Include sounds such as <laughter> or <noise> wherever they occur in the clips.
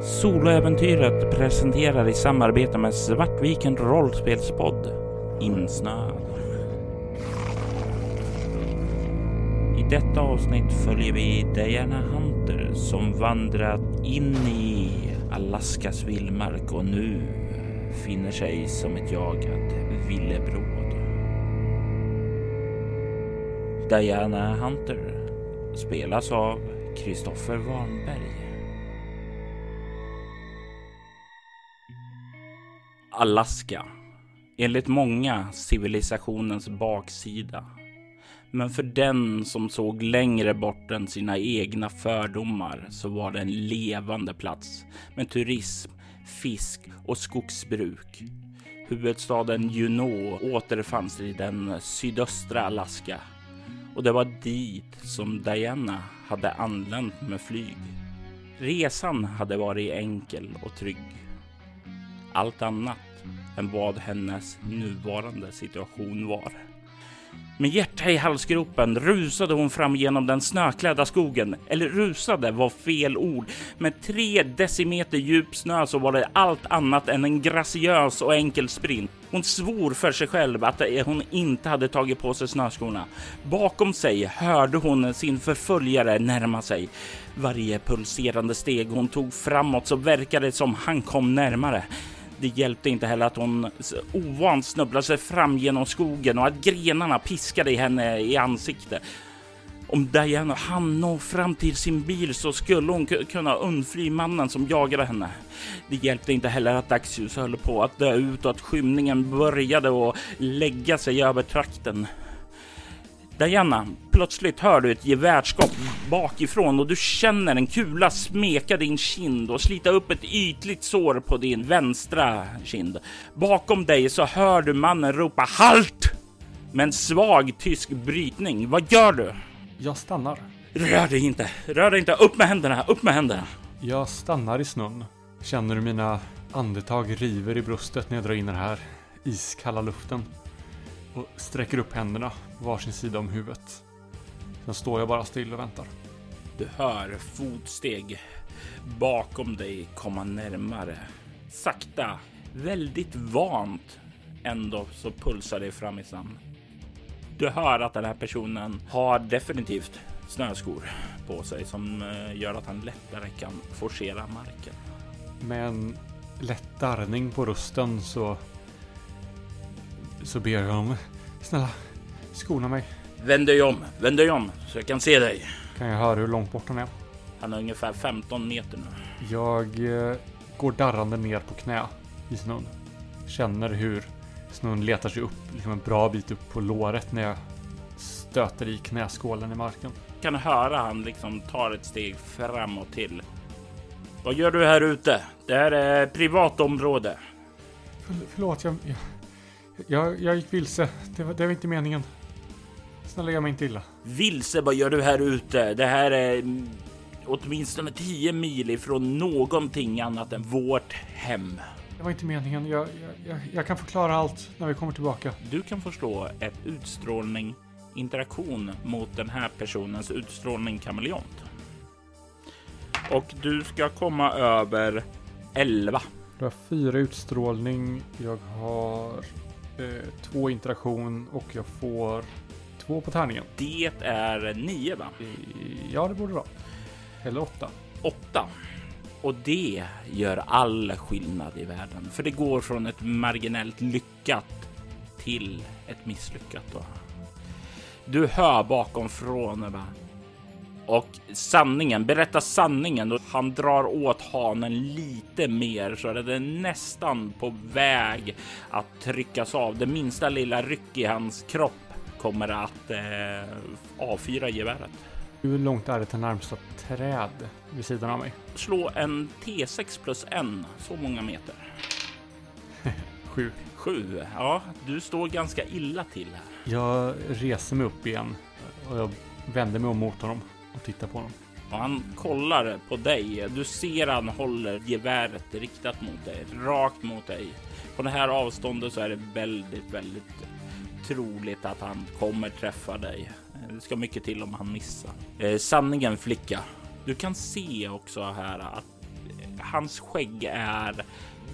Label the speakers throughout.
Speaker 1: Soloäventyret presenterar i samarbete med Svartviken rollspelspodd Insnöad. I detta avsnitt följer vi Diana Hunter som vandrat in i Alaskas vildmark och nu finner sig som ett jagat villebråd. Diana Hunter spelas av Kristoffer Warnberg. Alaska. Enligt många civilisationens baksida. Men för den som såg längre bort än sina egna fördomar så var det en levande plats med turism, fisk och skogsbruk. Huvudstaden Juneau återfanns i den sydöstra Alaska och det var dit som Diana hade anlänt med flyg. Resan hade varit enkel och trygg. Allt annat än vad hennes nuvarande situation var. Med hjärta i halsgropen rusade hon fram genom den snöklädda skogen. Eller rusade var fel ord. Med tre decimeter djup snö så var det allt annat än en graciös och enkel sprint. Hon svor för sig själv att hon inte hade tagit på sig snöskorna. Bakom sig hörde hon sin förföljare närma sig. Varje pulserande steg hon tog framåt så verkade det som han kom närmare. Det hjälpte inte heller att hon ovant snubblade sig fram genom skogen och att grenarna piskade henne i ansiktet. Om Diana hann nå fram till sin bil så skulle hon kunna undfly mannen som jagade henne. Det hjälpte inte heller att dagsljus höll på att dö ut och att skymningen började att lägga sig över trakten. Diana, plötsligt hör du ett gevärsskott bakifrån och du känner en kula smeka din kind och slita upp ett ytligt sår på din vänstra kind. Bakom dig så hör du mannen ropa halt! Med en svag tysk brytning. Vad gör du?
Speaker 2: Jag stannar.
Speaker 1: Rör dig inte! Rör dig inte! Upp med händerna! Upp med händerna!
Speaker 2: Jag stannar i snön. Känner hur mina andetag river i bröstet när jag drar in den här iskalla luften och sträcker upp händerna varsin sida om huvudet. Sen står jag bara still och väntar.
Speaker 1: Du hör fotsteg bakom dig komma närmare. Sakta, väldigt vant. Ändå så pulsar det fram i sand. Du hör att den här personen har definitivt snöskor på sig som eh, gör att han lättare kan forcera marken.
Speaker 2: Med en lätt darrning på rösten så så ber jag om snälla skona mig.
Speaker 1: Vänd dig om, vänd dig om så jag kan se dig.
Speaker 2: Kan jag höra hur långt bort han är?
Speaker 1: Han är ungefär 15 meter nu.
Speaker 2: Jag eh, går darrande ner på knä i snön. Känner hur snön letar sig upp liksom en bra bit upp på låret när jag stöter i knäskålen i marken.
Speaker 1: Kan höra han liksom tar ett steg framåt till. Vad gör du här ute? Det här är privat område.
Speaker 2: För, förlåt, jag, jag, jag, jag gick vilse. Det var, det var inte meningen. Snälla gör mig inte illa.
Speaker 1: Vilse, vad gör du här ute? Det här är mm, åtminstone 10 mil ifrån någonting annat än vårt hem.
Speaker 2: Det var inte meningen. Jag, jag, jag, jag kan förklara allt när vi kommer tillbaka.
Speaker 1: Du kan förstå ett utstrålning interaktion mot den här personens utstrålning kameleont. Och du ska komma över 11.
Speaker 2: Du har fyra utstrålning. Jag har eh, två interaktion och jag får två på tärningen.
Speaker 1: Det är 9 va?
Speaker 2: Ja, det borde det vara. Eller åtta.
Speaker 1: 8. Och det gör all skillnad i världen. För det går från ett marginellt lyckat till ett misslyckat. Då. Du hör bakom från va? Och sanningen, berätta sanningen. Och han drar åt hanen lite mer så är det nästan på väg att tryckas av. Det minsta lilla ryck i hans kropp kommer att eh, avfyra geväret.
Speaker 2: Hur långt är det till närmsta träd vid sidan av mig?
Speaker 1: Slå en T6 plus en, så många meter. <laughs>
Speaker 2: Sju.
Speaker 1: Sju, ja, du står ganska illa till här.
Speaker 2: Jag reser mig upp igen och jag vänder mig om mot honom och tittar på honom.
Speaker 1: Och han kollar på dig. Du ser han håller geväret riktat mot dig, rakt mot dig. På det här avståndet så är det väldigt, väldigt troligt att han kommer träffa dig. Det ska mycket till om han missar. Eh, sanningen flicka. Du kan se också här att hans skägg är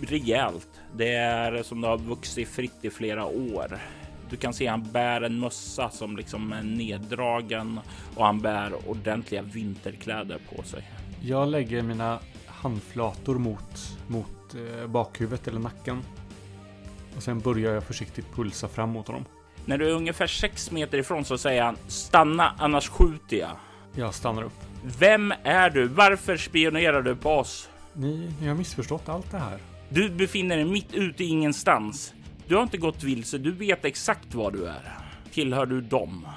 Speaker 1: rejält. Det är som det har vuxit fritt i flera år. Du kan se han bär en mössa som liksom är neddragen och han bär ordentliga vinterkläder på sig.
Speaker 2: Jag lägger mina handflator mot, mot eh, bakhuvudet eller nacken. Och sen börjar jag försiktigt pulsa fram mot honom.
Speaker 1: När du är ungefär sex meter ifrån så säger han stanna annars skjuter jag.
Speaker 2: Jag stannar upp.
Speaker 1: Vem är du? Varför spionerar du på oss?
Speaker 2: Ni, ni har missförstått allt det här.
Speaker 1: Du befinner dig mitt ute i ingenstans. Du har inte gått vilse. Du vet exakt var du är. Tillhör du dem?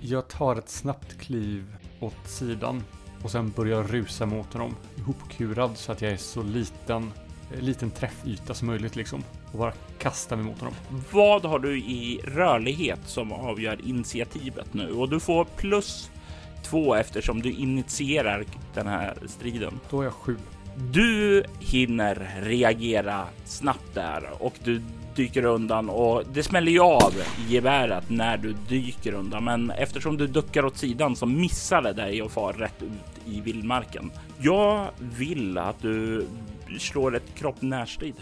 Speaker 2: Jag tar ett snabbt kliv åt sidan och sen börjar rusa mot honom. Ihopkurad så att jag är så liten, eh, liten träffyta som möjligt liksom. Och bara kasta mig mot honom.
Speaker 1: Vad har du i rörlighet som avgör initiativet nu? Och du får plus två eftersom du initierar den här striden.
Speaker 2: Då är jag sju.
Speaker 1: Du hinner reagera snabbt där och du dyker undan och det smäller ju av geväret när du dyker undan. Men eftersom du duckar åt sidan så missar det dig och far rätt ut i vildmarken. Jag vill att du slår ett kropp närstrid.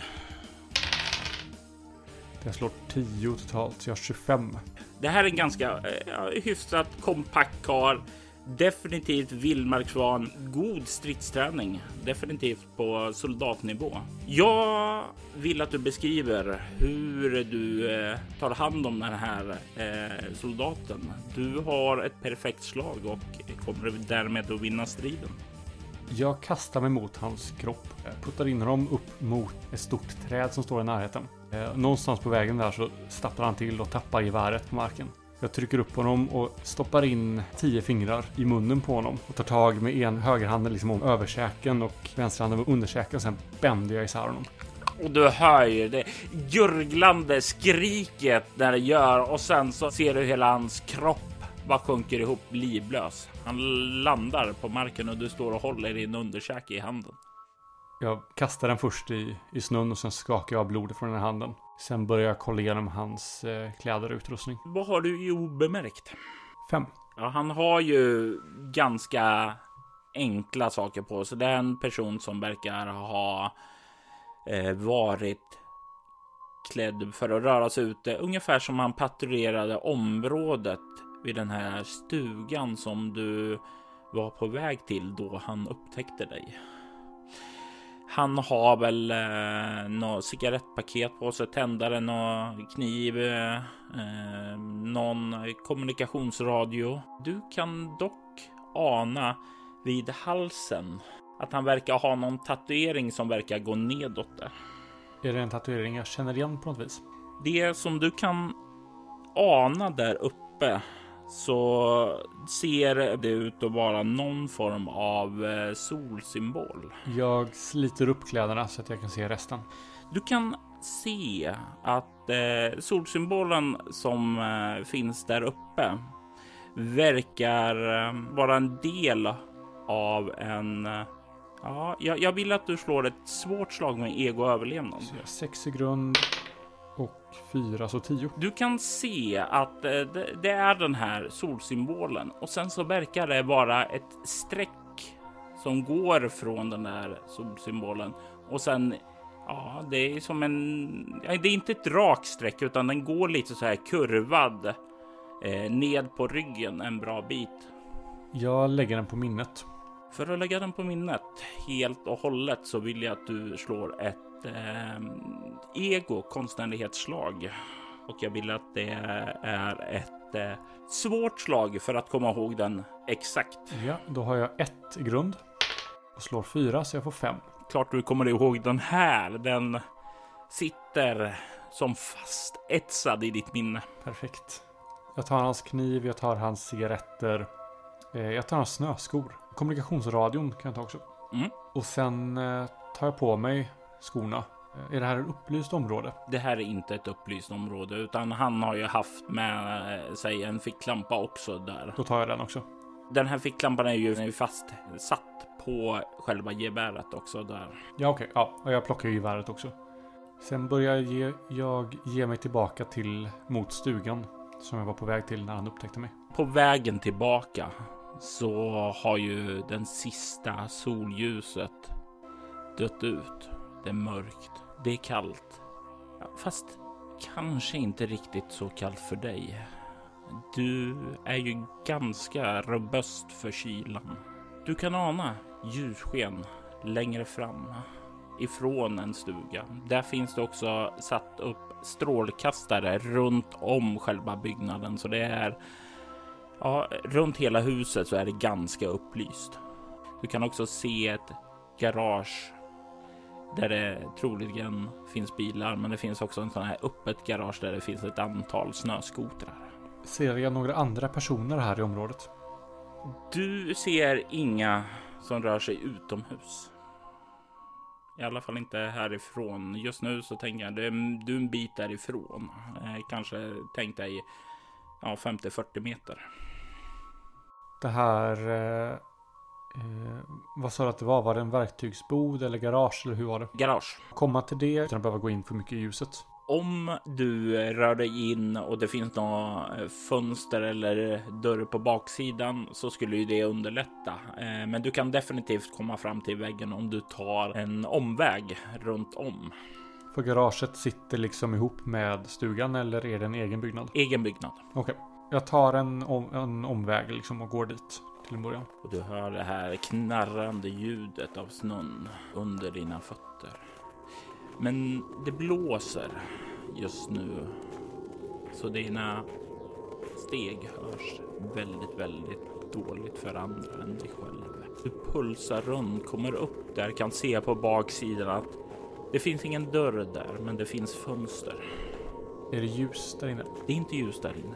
Speaker 2: Jag slår 10 totalt, så jag har 25.
Speaker 1: Det här är en ganska eh, hyfsat kompakt kar definitivt vildmarksvan, god stridsträning, definitivt på soldatnivå. Jag vill att du beskriver hur du eh, tar hand om den här eh, soldaten. Du har ett perfekt slag och kommer därmed att vinna striden.
Speaker 2: Jag kastar mig mot hans kropp, puttar in honom upp mot ett stort träd som står i närheten. Eh, någonstans på vägen där så stapplar han till och tappar geväret på marken. Jag trycker upp honom och stoppar in tio fingrar i munnen på honom och tar tag med en högerhanden liksom om överkäken och vänsterhanden om underkäken och sen bänder jag isär honom.
Speaker 1: Och du hör ju det gurglande skriket när det gör och sen så ser du hela hans kropp bara sjunker ihop livlös. Han landar på marken och du står och håller din underkäke i handen.
Speaker 2: Jag kastar den först i, i snön och sen skakar jag blodet från den här handen. Sen börjar jag kolla igenom hans eh, kläder och utrustning.
Speaker 1: Vad har du i obemärkt?
Speaker 2: Fem.
Speaker 1: Ja, han har ju ganska enkla saker på sig. Det är en person som verkar ha eh, varit klädd för att röra sig ute, ungefär som han patrullerade området vid den här stugan som du var på väg till då han upptäckte dig. Han har väl eh, något cigarettpaket på sig, tändare, någon kniv, eh, någon kommunikationsradio. Du kan dock ana vid halsen att han verkar ha någon tatuering som verkar gå nedåt där.
Speaker 2: Är det en tatuering jag känner igen på något vis?
Speaker 1: Det som du kan ana där uppe så ser det ut att vara någon form av eh, solsymbol.
Speaker 2: Jag sliter upp kläderna så att jag kan se resten.
Speaker 1: Du kan se att eh, solsymbolen som eh, finns där uppe verkar eh, vara en del av en eh, Ja, jag, jag, vill att du slår ett svårt slag med ego överlevnad.
Speaker 2: Så jag sex i grund och fyra, så tio.
Speaker 1: Du kan se att eh, det, det, är den här solsymbolen och sen så verkar det vara ett streck som går från den där solsymbolen och sen Ja, det är som en. Det är inte ett rakt streck utan den går lite så här kurvad eh, ned på ryggen en bra bit.
Speaker 2: Jag lägger den på minnet.
Speaker 1: För att lägga den på minnet helt och hållet så vill jag att du slår ett eh, ego konstnärlighetsslag. Och jag vill att det är ett eh, svårt slag för att komma ihåg den exakt.
Speaker 2: Ja, då har jag ett i grund och slår fyra så jag får fem.
Speaker 1: Klart du kommer ihåg den här. Den sitter som fast etsad i ditt minne.
Speaker 2: Perfekt. Jag tar hans kniv, jag tar hans cigaretter. Eh, jag tar hans snöskor. Kommunikationsradion kan jag ta också.
Speaker 1: Mm.
Speaker 2: Och sen eh, tar jag på mig skorna. Eh, är det här ett upplyst område?
Speaker 1: Det här är inte ett upplyst område, utan han har ju haft med sig en ficklampa också där.
Speaker 2: Då tar jag den också.
Speaker 1: Den här ficklampan är ju fastsatt på själva geväret också där.
Speaker 2: Ja, okej. Okay. Ja, jag plockar ju geväret också. Sen börjar jag ge, jag ge mig tillbaka till mot stugan som jag var på väg till när han upptäckte mig.
Speaker 1: På vägen tillbaka så har ju den sista solljuset dött ut. Det är mörkt. Det är kallt. Ja, fast kanske inte riktigt så kallt för dig. Du är ju ganska robust för kylan. Du kan ana ljussken längre fram ifrån en stuga. Där finns det också satt upp strålkastare runt om själva byggnaden, så det är ja, runt hela huset så är det ganska upplyst. Du kan också se ett garage där det troligen finns bilar, men det finns också en sån här öppet garage där det finns ett antal snöskotrar.
Speaker 2: Ser jag några andra personer här i området?
Speaker 1: Du ser inga som rör sig utomhus. I alla fall inte härifrån. Just nu så tänker jag, du är en bit därifrån. Eh, kanske tänk dig ja, 50-40 meter.
Speaker 2: Det här... Eh, vad sa du att det var? Var det en verktygsbod eller garage eller hur var det?
Speaker 1: Garage.
Speaker 2: Komma till det utan att behöva gå in för mycket i ljuset.
Speaker 1: Om du rör dig in och det finns några eh, fönster eller dörr på baksidan så skulle ju det underlätta. Eh, men du kan definitivt komma fram till väggen om du tar en omväg runt om.
Speaker 2: För garaget sitter liksom ihop med stugan eller är det en egen byggnad?
Speaker 1: Egen byggnad.
Speaker 2: Okej. Okay. Jag tar en, om, en omväg liksom och går dit till en början.
Speaker 1: Och du hör det här knarrande ljudet av snön under dina fötter. Men det blåser just nu. Så dina steg hörs väldigt, väldigt dåligt för andra än dig själv. Du pulsar runt, kommer upp där, kan se på baksidan att det finns ingen dörr där, men det finns fönster.
Speaker 2: Är det ljus där inne?
Speaker 1: Det är inte ljus där inne.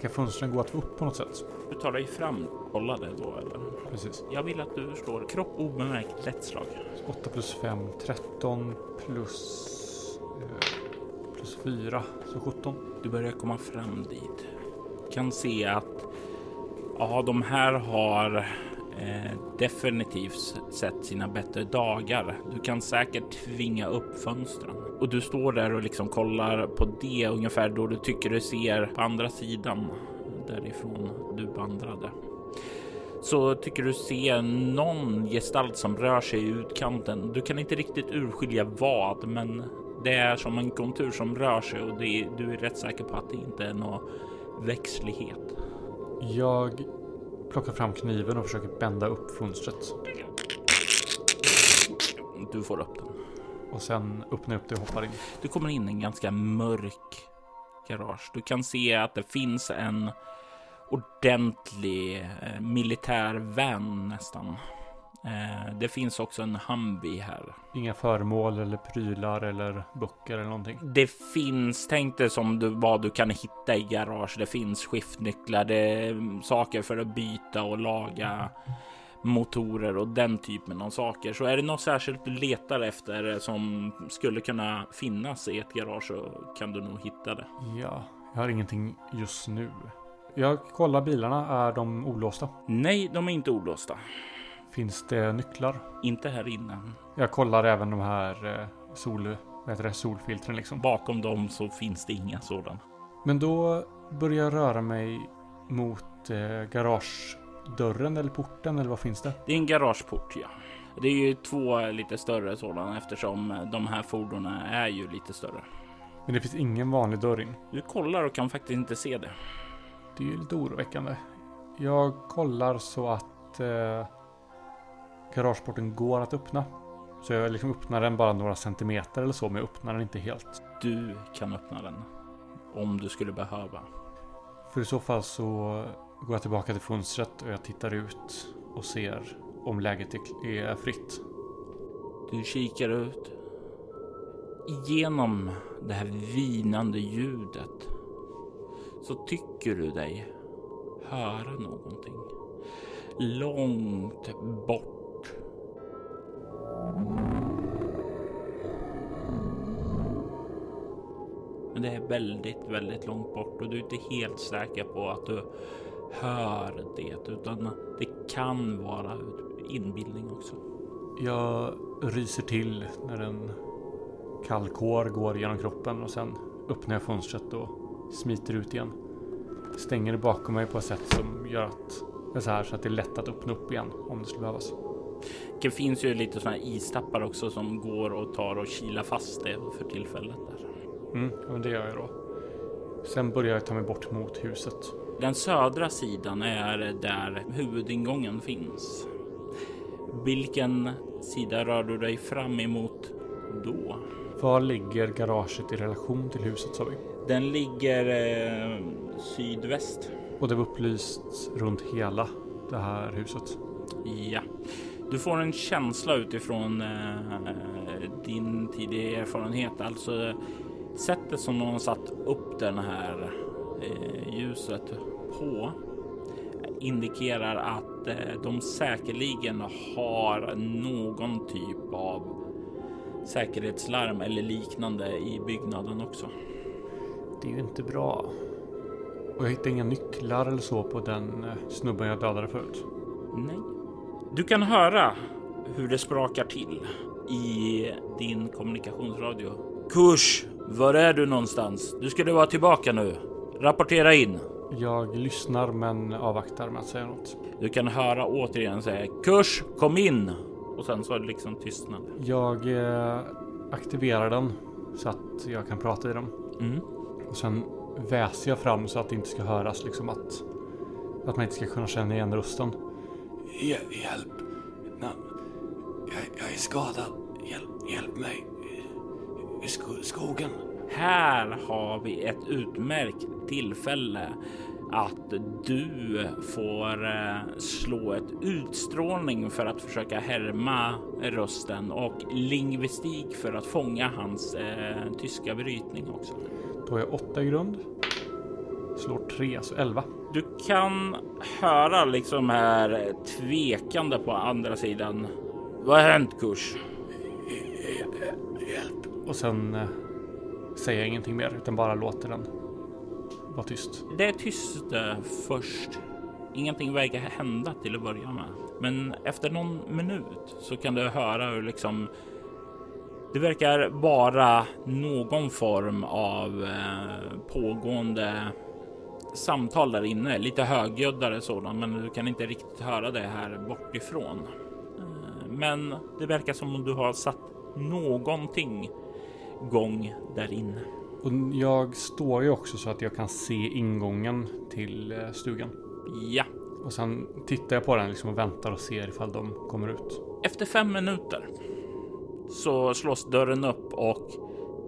Speaker 2: Kan fönstren gå att få upp på något sätt?
Speaker 1: Du tar dig fram, kolla det då eller?
Speaker 2: Precis.
Speaker 1: Jag vill att du slår kropp obemärkt lätt slag.
Speaker 2: 8 plus 5, 13 plus, eh, plus 4, så 17.
Speaker 1: Du börjar komma fram dit. Kan se att ja, de här har eh, definitivt sett sina bättre dagar. Du kan säkert tvinga upp fönstren och du står där och liksom kollar på det ungefär då du tycker du ser på andra sidan därifrån du vandrade. Så tycker du se någon gestalt som rör sig i utkanten. Du kan inte riktigt urskilja vad, men det är som en kontur som rör sig och det, du är rätt säker på att det inte är någon växtlighet.
Speaker 2: Jag plockar fram kniven och försöker bända upp fönstret.
Speaker 1: Du får upp den.
Speaker 2: Och sen öppnar jag upp det och hoppar in.
Speaker 1: Du kommer in i en ganska mörk garage. Du kan se att det finns en ordentlig eh, militärvän nästan. Eh, det finns också en Humvee här.
Speaker 2: Inga föremål eller prylar eller böcker eller någonting.
Speaker 1: Det finns, tänk dig som du, vad du kan hitta i garage. Det finns skiftnycklar, det är saker för att byta och laga motorer och den typen av saker. Så är det något särskilt du letar efter som skulle kunna finnas i ett garage så kan du nog hitta det.
Speaker 2: Ja, jag har ingenting just nu. Jag kollar bilarna. Är de olåsta?
Speaker 1: Nej, de är inte olåsta.
Speaker 2: Finns det nycklar?
Speaker 1: Inte här inne.
Speaker 2: Jag kollar även de här eh, sol, vad heter det, solfiltren liksom.
Speaker 1: Bakom dem så finns det inga sådana.
Speaker 2: Men då börjar jag röra mig mot eh, garagedörren eller porten eller vad finns det?
Speaker 1: Det är en garageport ja. Det är ju två lite större sådana eftersom de här fordonen är ju lite större.
Speaker 2: Men det finns ingen vanlig dörr in?
Speaker 1: Du kollar och kan faktiskt inte se det.
Speaker 2: Det är ju lite oroväckande. Jag kollar så att eh, garageporten går att öppna. Så jag liksom öppnar den bara några centimeter eller så, men jag öppnar den inte helt.
Speaker 1: Du kan öppna den. Om du skulle behöva.
Speaker 2: För i så fall så går jag tillbaka till fönstret och jag tittar ut och ser om läget är fritt.
Speaker 1: Du kikar ut. Genom det här vinande ljudet så tycker du dig höra någonting. Långt bort. Men det är väldigt, väldigt långt bort och du är inte helt säker på att du hör det, utan det kan vara inbildning också.
Speaker 2: Jag ryser till när en kall kår går genom kroppen och sen öppnar jag fönstret och smiter ut igen. Stänger det bakom mig på ett sätt som gör att det så här så att det är lätt att öppna upp igen om det skulle behövas.
Speaker 1: Det finns ju lite sådana istappar också som går och tar och kilar fast det för tillfället. Där.
Speaker 2: Mm, ja, det gör jag då. Sen börjar jag ta mig bort mot huset.
Speaker 1: Den södra sidan är där huvudingången finns. Vilken sida rör du dig fram emot då?
Speaker 2: Var ligger garaget i relation till huset sa vi?
Speaker 1: Den ligger eh, sydväst.
Speaker 2: Och det var upplyst runt hela det här huset?
Speaker 1: Ja. Du får en känsla utifrån eh, din tidiga erfarenhet, alltså sättet som någon satt upp den här eh, ljuset på indikerar att eh, de säkerligen har någon typ av säkerhetslarm eller liknande i byggnaden också.
Speaker 2: Det är ju inte bra. Och jag hittar inga nycklar eller så på den eh, snubben jag dödade förut.
Speaker 1: Nej. Du kan höra hur det sprakar till i din kommunikationsradio. Kurs, var är du någonstans? Du skulle vara tillbaka nu. Rapportera in.
Speaker 2: Jag lyssnar men avvaktar med att säga något.
Speaker 1: Du kan höra återigen säga kurs, kom in. Och sen så är det liksom tystnad.
Speaker 2: Jag eh, aktiverar den så att jag kan prata i den.
Speaker 1: Mm.
Speaker 2: Och sen väser jag fram så att det inte ska höras liksom att, att man inte ska kunna känna igen rösten.
Speaker 3: Hjäl- hjälp. Jag, jag är skadad. Hjälp, hjälp mig. I sko, skogen.
Speaker 1: Här har vi ett utmärkt tillfälle att du får eh, slå ett utstrålning för att försöka härma rösten och lingvistik för att fånga hans eh, tyska brytning också.
Speaker 2: Då är jag åtta i grund. Slår tre, så elva.
Speaker 1: Du kan höra liksom här tvekande på andra sidan. Vad har hänt kurs?
Speaker 3: Hjälp.
Speaker 2: Och sen eh, säger jag ingenting mer utan bara låter den vara tyst.
Speaker 1: Det är tyst eh, först. Ingenting verkar hända till att börja med. Men efter någon minut så kan du höra hur liksom det verkar vara någon form av eh, pågående samtal där inne. Lite högljuddare sådan, men du kan inte riktigt höra det här bortifrån. Eh, men det verkar som om du har satt någonting gång där inne.
Speaker 2: Och jag står ju också så att jag kan se ingången till eh, stugan.
Speaker 1: Ja,
Speaker 2: Och sen tittar jag på den liksom och väntar och ser ifall de kommer ut.
Speaker 1: Efter fem minuter så slås dörren upp och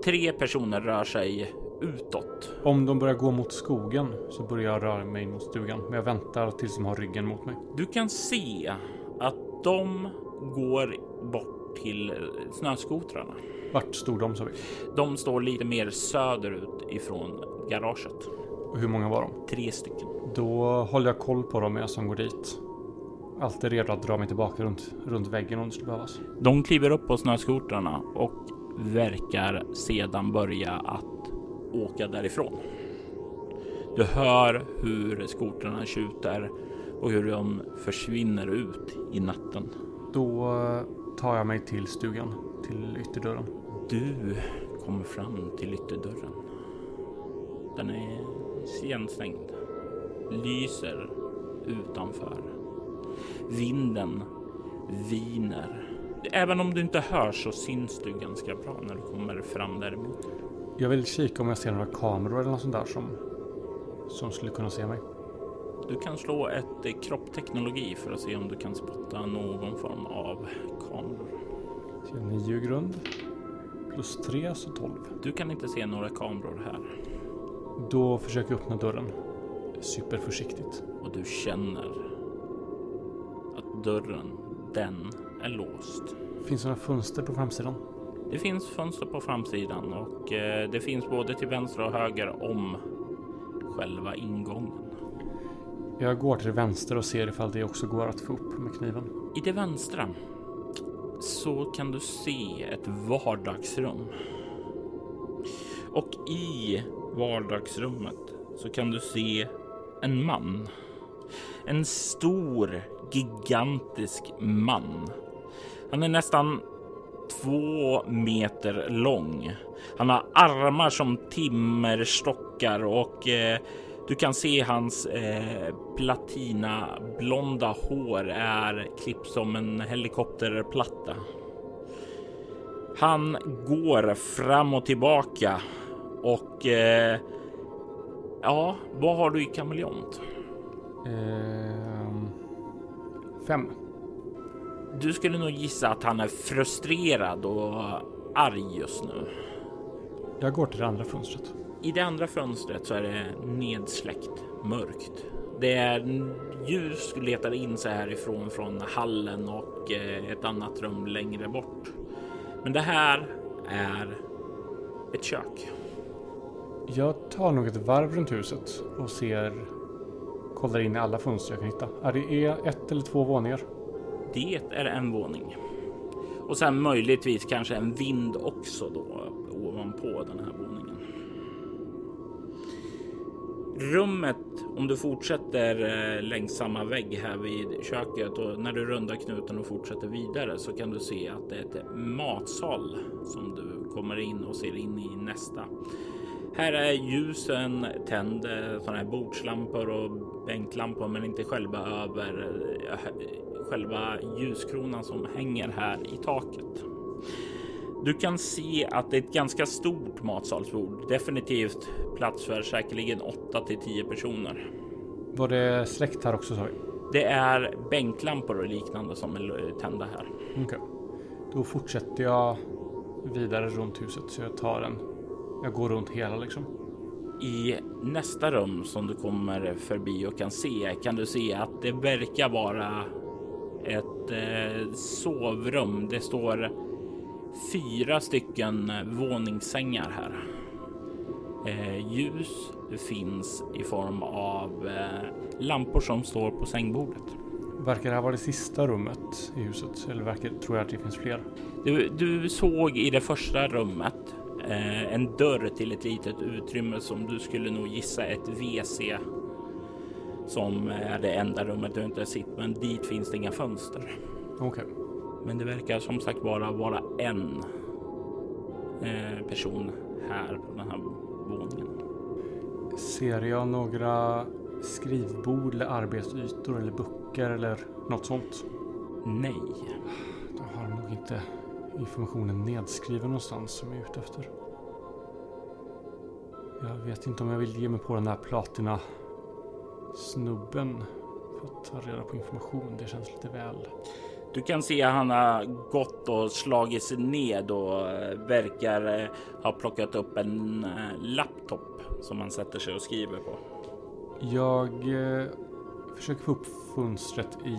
Speaker 1: tre personer rör sig utåt.
Speaker 2: Om de börjar gå mot skogen så börjar jag röra mig mot stugan. Men jag väntar tills de har ryggen mot mig.
Speaker 1: Du kan se att de går bort till snöskotrarna.
Speaker 2: Vart stod de sa vi?
Speaker 1: De står lite mer söderut ifrån garaget.
Speaker 2: Och hur många var de?
Speaker 1: Tre stycken.
Speaker 2: Då håller jag koll på dem jag som går dit. Alltid redo att dra mig tillbaka runt, runt väggen om det skulle behövas.
Speaker 1: De kliver upp på snöskotrarna och verkar sedan börja att åka därifrån. Du hör hur skotrarna tjuter och hur de försvinner ut i natten.
Speaker 2: Då eh, tar jag mig till stugan, till ytterdörren.
Speaker 1: Du kommer fram till ytterdörren. Den är igenstängd. Lyser utanför. Vinden viner. Även om du inte hör så syns du ganska bra när du kommer fram däremot.
Speaker 2: Jag vill kika om jag ser några kameror eller något sånt där som, som skulle kunna se mig.
Speaker 1: Du kan slå ett eh, kroppteknologi för att se om du kan spotta någon form av kameror.
Speaker 2: Så nio grund. Plus tre, så tolv.
Speaker 1: Du kan inte se några kameror här
Speaker 2: Då försöker jag öppna dörren. Superförsiktigt.
Speaker 1: och du känner dörren, den är låst.
Speaker 2: Finns det några fönster på framsidan?
Speaker 1: Det finns fönster på framsidan och eh, det finns både till vänster och höger om själva ingången.
Speaker 2: Jag går till vänster och ser ifall det också går att få upp med kniven.
Speaker 1: I det vänstra så kan du se ett vardagsrum. Och i vardagsrummet så kan du se en man. En stor, gigantisk man. Han är nästan två meter lång. Han har armar som timmerstockar och eh, Du kan se hans eh, platinablonda hår är klippt som en helikopterplatta. Han går fram och tillbaka och eh, ja, vad har du i kameleont?
Speaker 2: Ehm, fem.
Speaker 1: Du skulle nog gissa att han är frustrerad och arg just nu.
Speaker 2: Jag går till det andra fönstret.
Speaker 1: I det andra fönstret så är det nedsläckt, mörkt. Det är ljus letar in sig härifrån från hallen och eh, ett annat rum längre bort. Men det här är ett kök.
Speaker 2: Jag tar nog ett varv runt huset och ser, kollar in i alla fönster jag kan hitta. Är det ett eller två våningar?
Speaker 1: Det är en våning. Och sen möjligtvis kanske en vind också då ovanpå den här våningen. Rummet, om du fortsätter eh, längs samma vägg här vid köket och när du rundar knuten och fortsätter vidare så kan du se att det är ett matsal som du kommer in och ser in i nästa. Här är ljusen tänd, sådana här bordslampor och bänklampor, men inte själva över eh, själva ljuskronan som hänger här i taket. Du kan se att det är ett ganska stort matsalsbord. Definitivt plats för säkerligen 8 till 10 personer.
Speaker 2: Var det släkt här också sa vi?
Speaker 1: Det är bänklampor och liknande som är tända här.
Speaker 2: Okej. Okay. Då fortsätter jag vidare runt huset så jag tar en. Jag går runt hela liksom.
Speaker 1: I nästa rum som du kommer förbi och kan se kan du se att det verkar vara ett eh, sovrum. Det står fyra stycken våningssängar här. Eh, ljus finns i form av eh, lampor som står på sängbordet.
Speaker 2: Verkar det här vara det sista rummet i huset? Eller verkar, tror jag att det finns fler?
Speaker 1: Du, du såg i det första rummet en dörr till ett litet utrymme som du skulle nog gissa ett WC som är det enda rummet du inte sett, men dit finns det inga fönster.
Speaker 2: Okej. Okay.
Speaker 1: Men det verkar som sagt bara vara en eh, person här på den här våningen.
Speaker 2: Ser jag några skrivbord eller arbetsytor eller böcker eller något sånt?
Speaker 1: Nej.
Speaker 2: Då har nog inte informationen nedskriven någonstans som jag är ute efter. Jag vet inte om jag vill ge mig på den där platina snubben för att ta reda på information. Det känns lite väl.
Speaker 1: Du kan se att han har gått och slagit sig ned och eh, verkar eh, ha plockat upp en eh, laptop som han sätter sig och skriver på.
Speaker 2: Jag eh, försöker få upp fönstret i,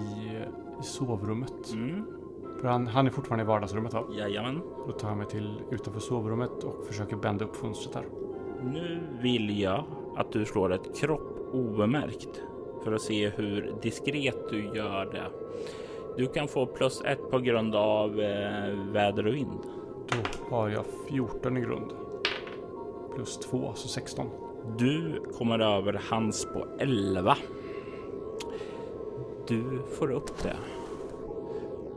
Speaker 2: sovrummet.
Speaker 1: Mm.
Speaker 2: För han, han är fortfarande i vardagsrummet va?
Speaker 1: Jajamän.
Speaker 2: Då tar jag mig till utanför sovrummet och försöker bända upp fönstret här.
Speaker 1: Nu vill jag att du slår ett kropp obemärkt för att se hur diskret du gör det. Du kan få plus ett på grund av eh, väder och vind.
Speaker 2: Då har jag 14 i grund. Plus 2, så 16.
Speaker 1: Du kommer över hans på 11. Du får upp det.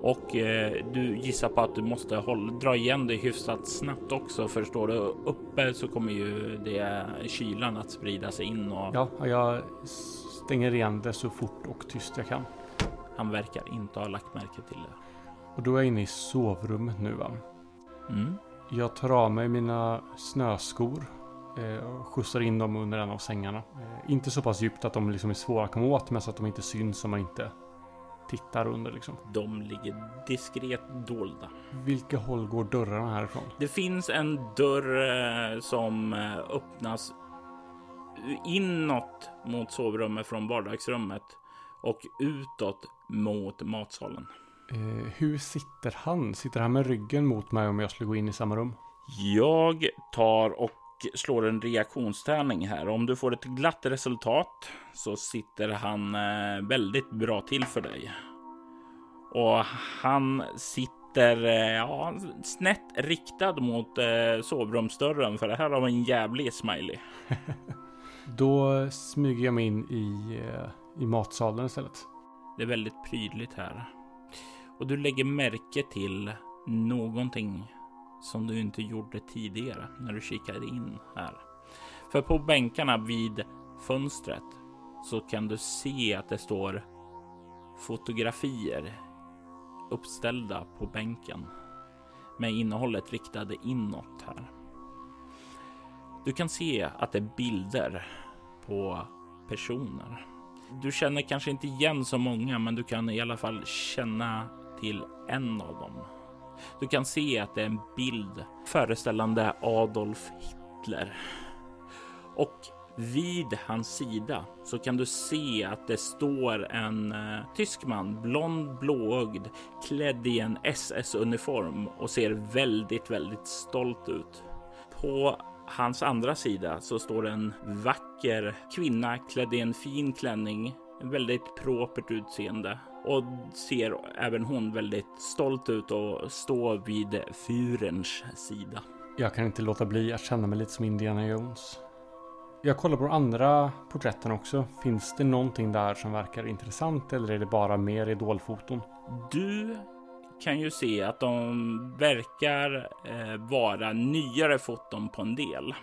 Speaker 1: Och eh, du gissar på att du måste hålla, dra igen det hyfsat snabbt också. För står du uppe så kommer ju det kylan att sprida sig in. Och...
Speaker 2: Ja, jag stänger igen det så fort och tyst jag kan.
Speaker 1: Han verkar inte ha lagt märke till det.
Speaker 2: Och då är jag inne i sovrummet nu va?
Speaker 1: Mm.
Speaker 2: Jag tar av mig mina snöskor eh, och skjutsar in dem under en av sängarna. Eh, inte så pass djupt att de liksom är svåra att komma åt men så att de inte syns om man inte tittar under liksom.
Speaker 1: De ligger diskret dolda.
Speaker 2: Vilka håll går dörrarna härifrån?
Speaker 1: Det finns en dörr eh, som eh, öppnas inåt mot sovrummet från vardagsrummet och utåt mot matsalen.
Speaker 2: Eh, hur sitter han? Sitter han med ryggen mot mig om jag skulle gå in i samma rum?
Speaker 1: Jag tar och slår en reaktionstärning här. Om du får ett glatt resultat så sitter han eh, väldigt bra till för dig. Och han sitter eh, ja, snett riktad mot eh, sovrumsdörren för det här har en jävlig smiley. <laughs>
Speaker 2: Då smyger jag mig in i, i matsalen istället.
Speaker 1: Det är väldigt prydligt här. Och du lägger märke till någonting som du inte gjorde tidigare när du kikade in här. För på bänkarna vid fönstret så kan du se att det står fotografier uppställda på bänken med innehållet riktade inåt här. Du kan se att det är bilder på personer. Du känner kanske inte igen så många, men du kan i alla fall känna till en av dem. Du kan se att det är en bild föreställande Adolf Hitler. Och vid hans sida så kan du se att det står en eh, tysk man, blond, blåögd, klädd i en SS-uniform och ser väldigt, väldigt stolt ut. På hans andra sida så står en vacker kvinna klädd i en fin klänning, en väldigt propert utseende och ser även hon väldigt stolt ut och står vid fyrens sida.
Speaker 2: Jag kan inte låta bli att känna mig lite som Indiana Jones. Jag kollar på de andra porträtten också. Finns det någonting där som verkar intressant eller är det bara mer idolfoton?
Speaker 1: Du kan ju se att de verkar eh, vara nyare foton på en del.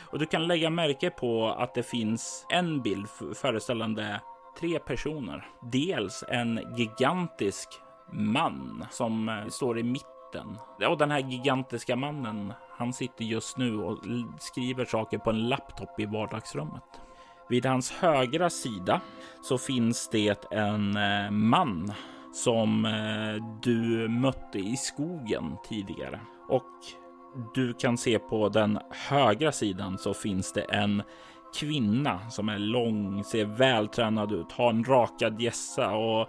Speaker 1: Och du kan lägga märke på att det finns en bild föreställande tre personer. Dels en gigantisk man som eh, står i mitten. Och den här gigantiska mannen, han sitter just nu och skriver saker på en laptop i vardagsrummet. Vid hans högra sida så finns det en eh, man som eh, du mötte i skogen tidigare. Och du kan se på den högra sidan så finns det en kvinna som är lång, ser vältränad ut, har en rakad gässa och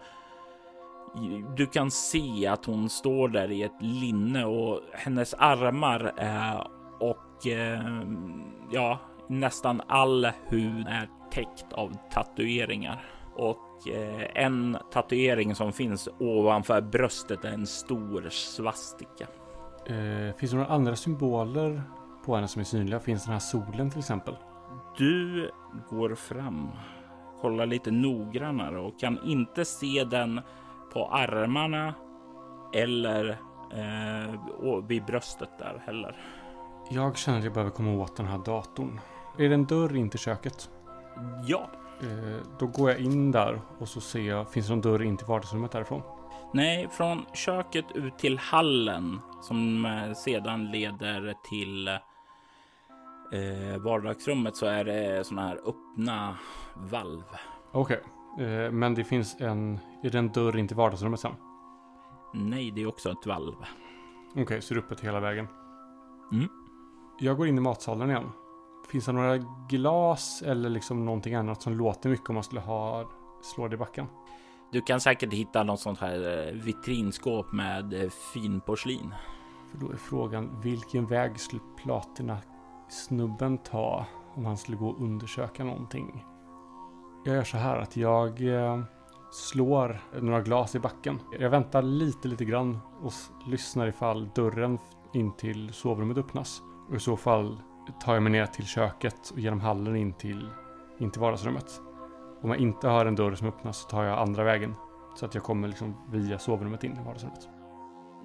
Speaker 1: du kan se att hon står där i ett linne och hennes armar är och eh, ja, nästan all hud är täckt av tatueringar och eh, en tatuering som finns ovanför bröstet är en stor svastika.
Speaker 2: Eh, finns det några andra symboler på henne som är synliga? Finns den här solen till exempel?
Speaker 1: Du går fram, kollar lite noggrannare och kan inte se den på armarna eller eh, vid bröstet där heller.
Speaker 2: Jag känner att jag behöver komma åt den här datorn. Är det en dörr in till köket?
Speaker 1: Ja.
Speaker 2: Eh, då går jag in där och så ser jag, finns det någon dörr in till vardagsrummet därifrån?
Speaker 1: Nej, från köket ut till hallen som eh, sedan leder till eh, vardagsrummet så är det sådana här öppna valv.
Speaker 2: Okej, okay. eh, men det finns en, är det en dörr in till vardagsrummet sen?
Speaker 1: Nej, det är också ett valv.
Speaker 2: Okej, okay, så det är öppet hela vägen.
Speaker 1: Mm.
Speaker 2: Jag går in i matsalen igen. Finns det några glas eller liksom någonting annat som låter mycket om man skulle ha slå det i backen?
Speaker 1: Du kan säkert hitta något sånt här eh, vitrinskåp med eh, fin porslin.
Speaker 2: För då är frågan vilken väg skulle platina snubben ta om han skulle gå och undersöka någonting? Jag gör så här att jag eh, slår några glas i backen. Jag väntar lite, lite grann och lyssnar ifall dörren in till sovrummet öppnas. Och i så fall tar jag mig ner till köket och genom hallen in till, in till vardagsrummet. Om jag inte hör en dörr som öppnas så tar jag andra vägen. Så att jag kommer liksom via sovrummet in i vardagsrummet.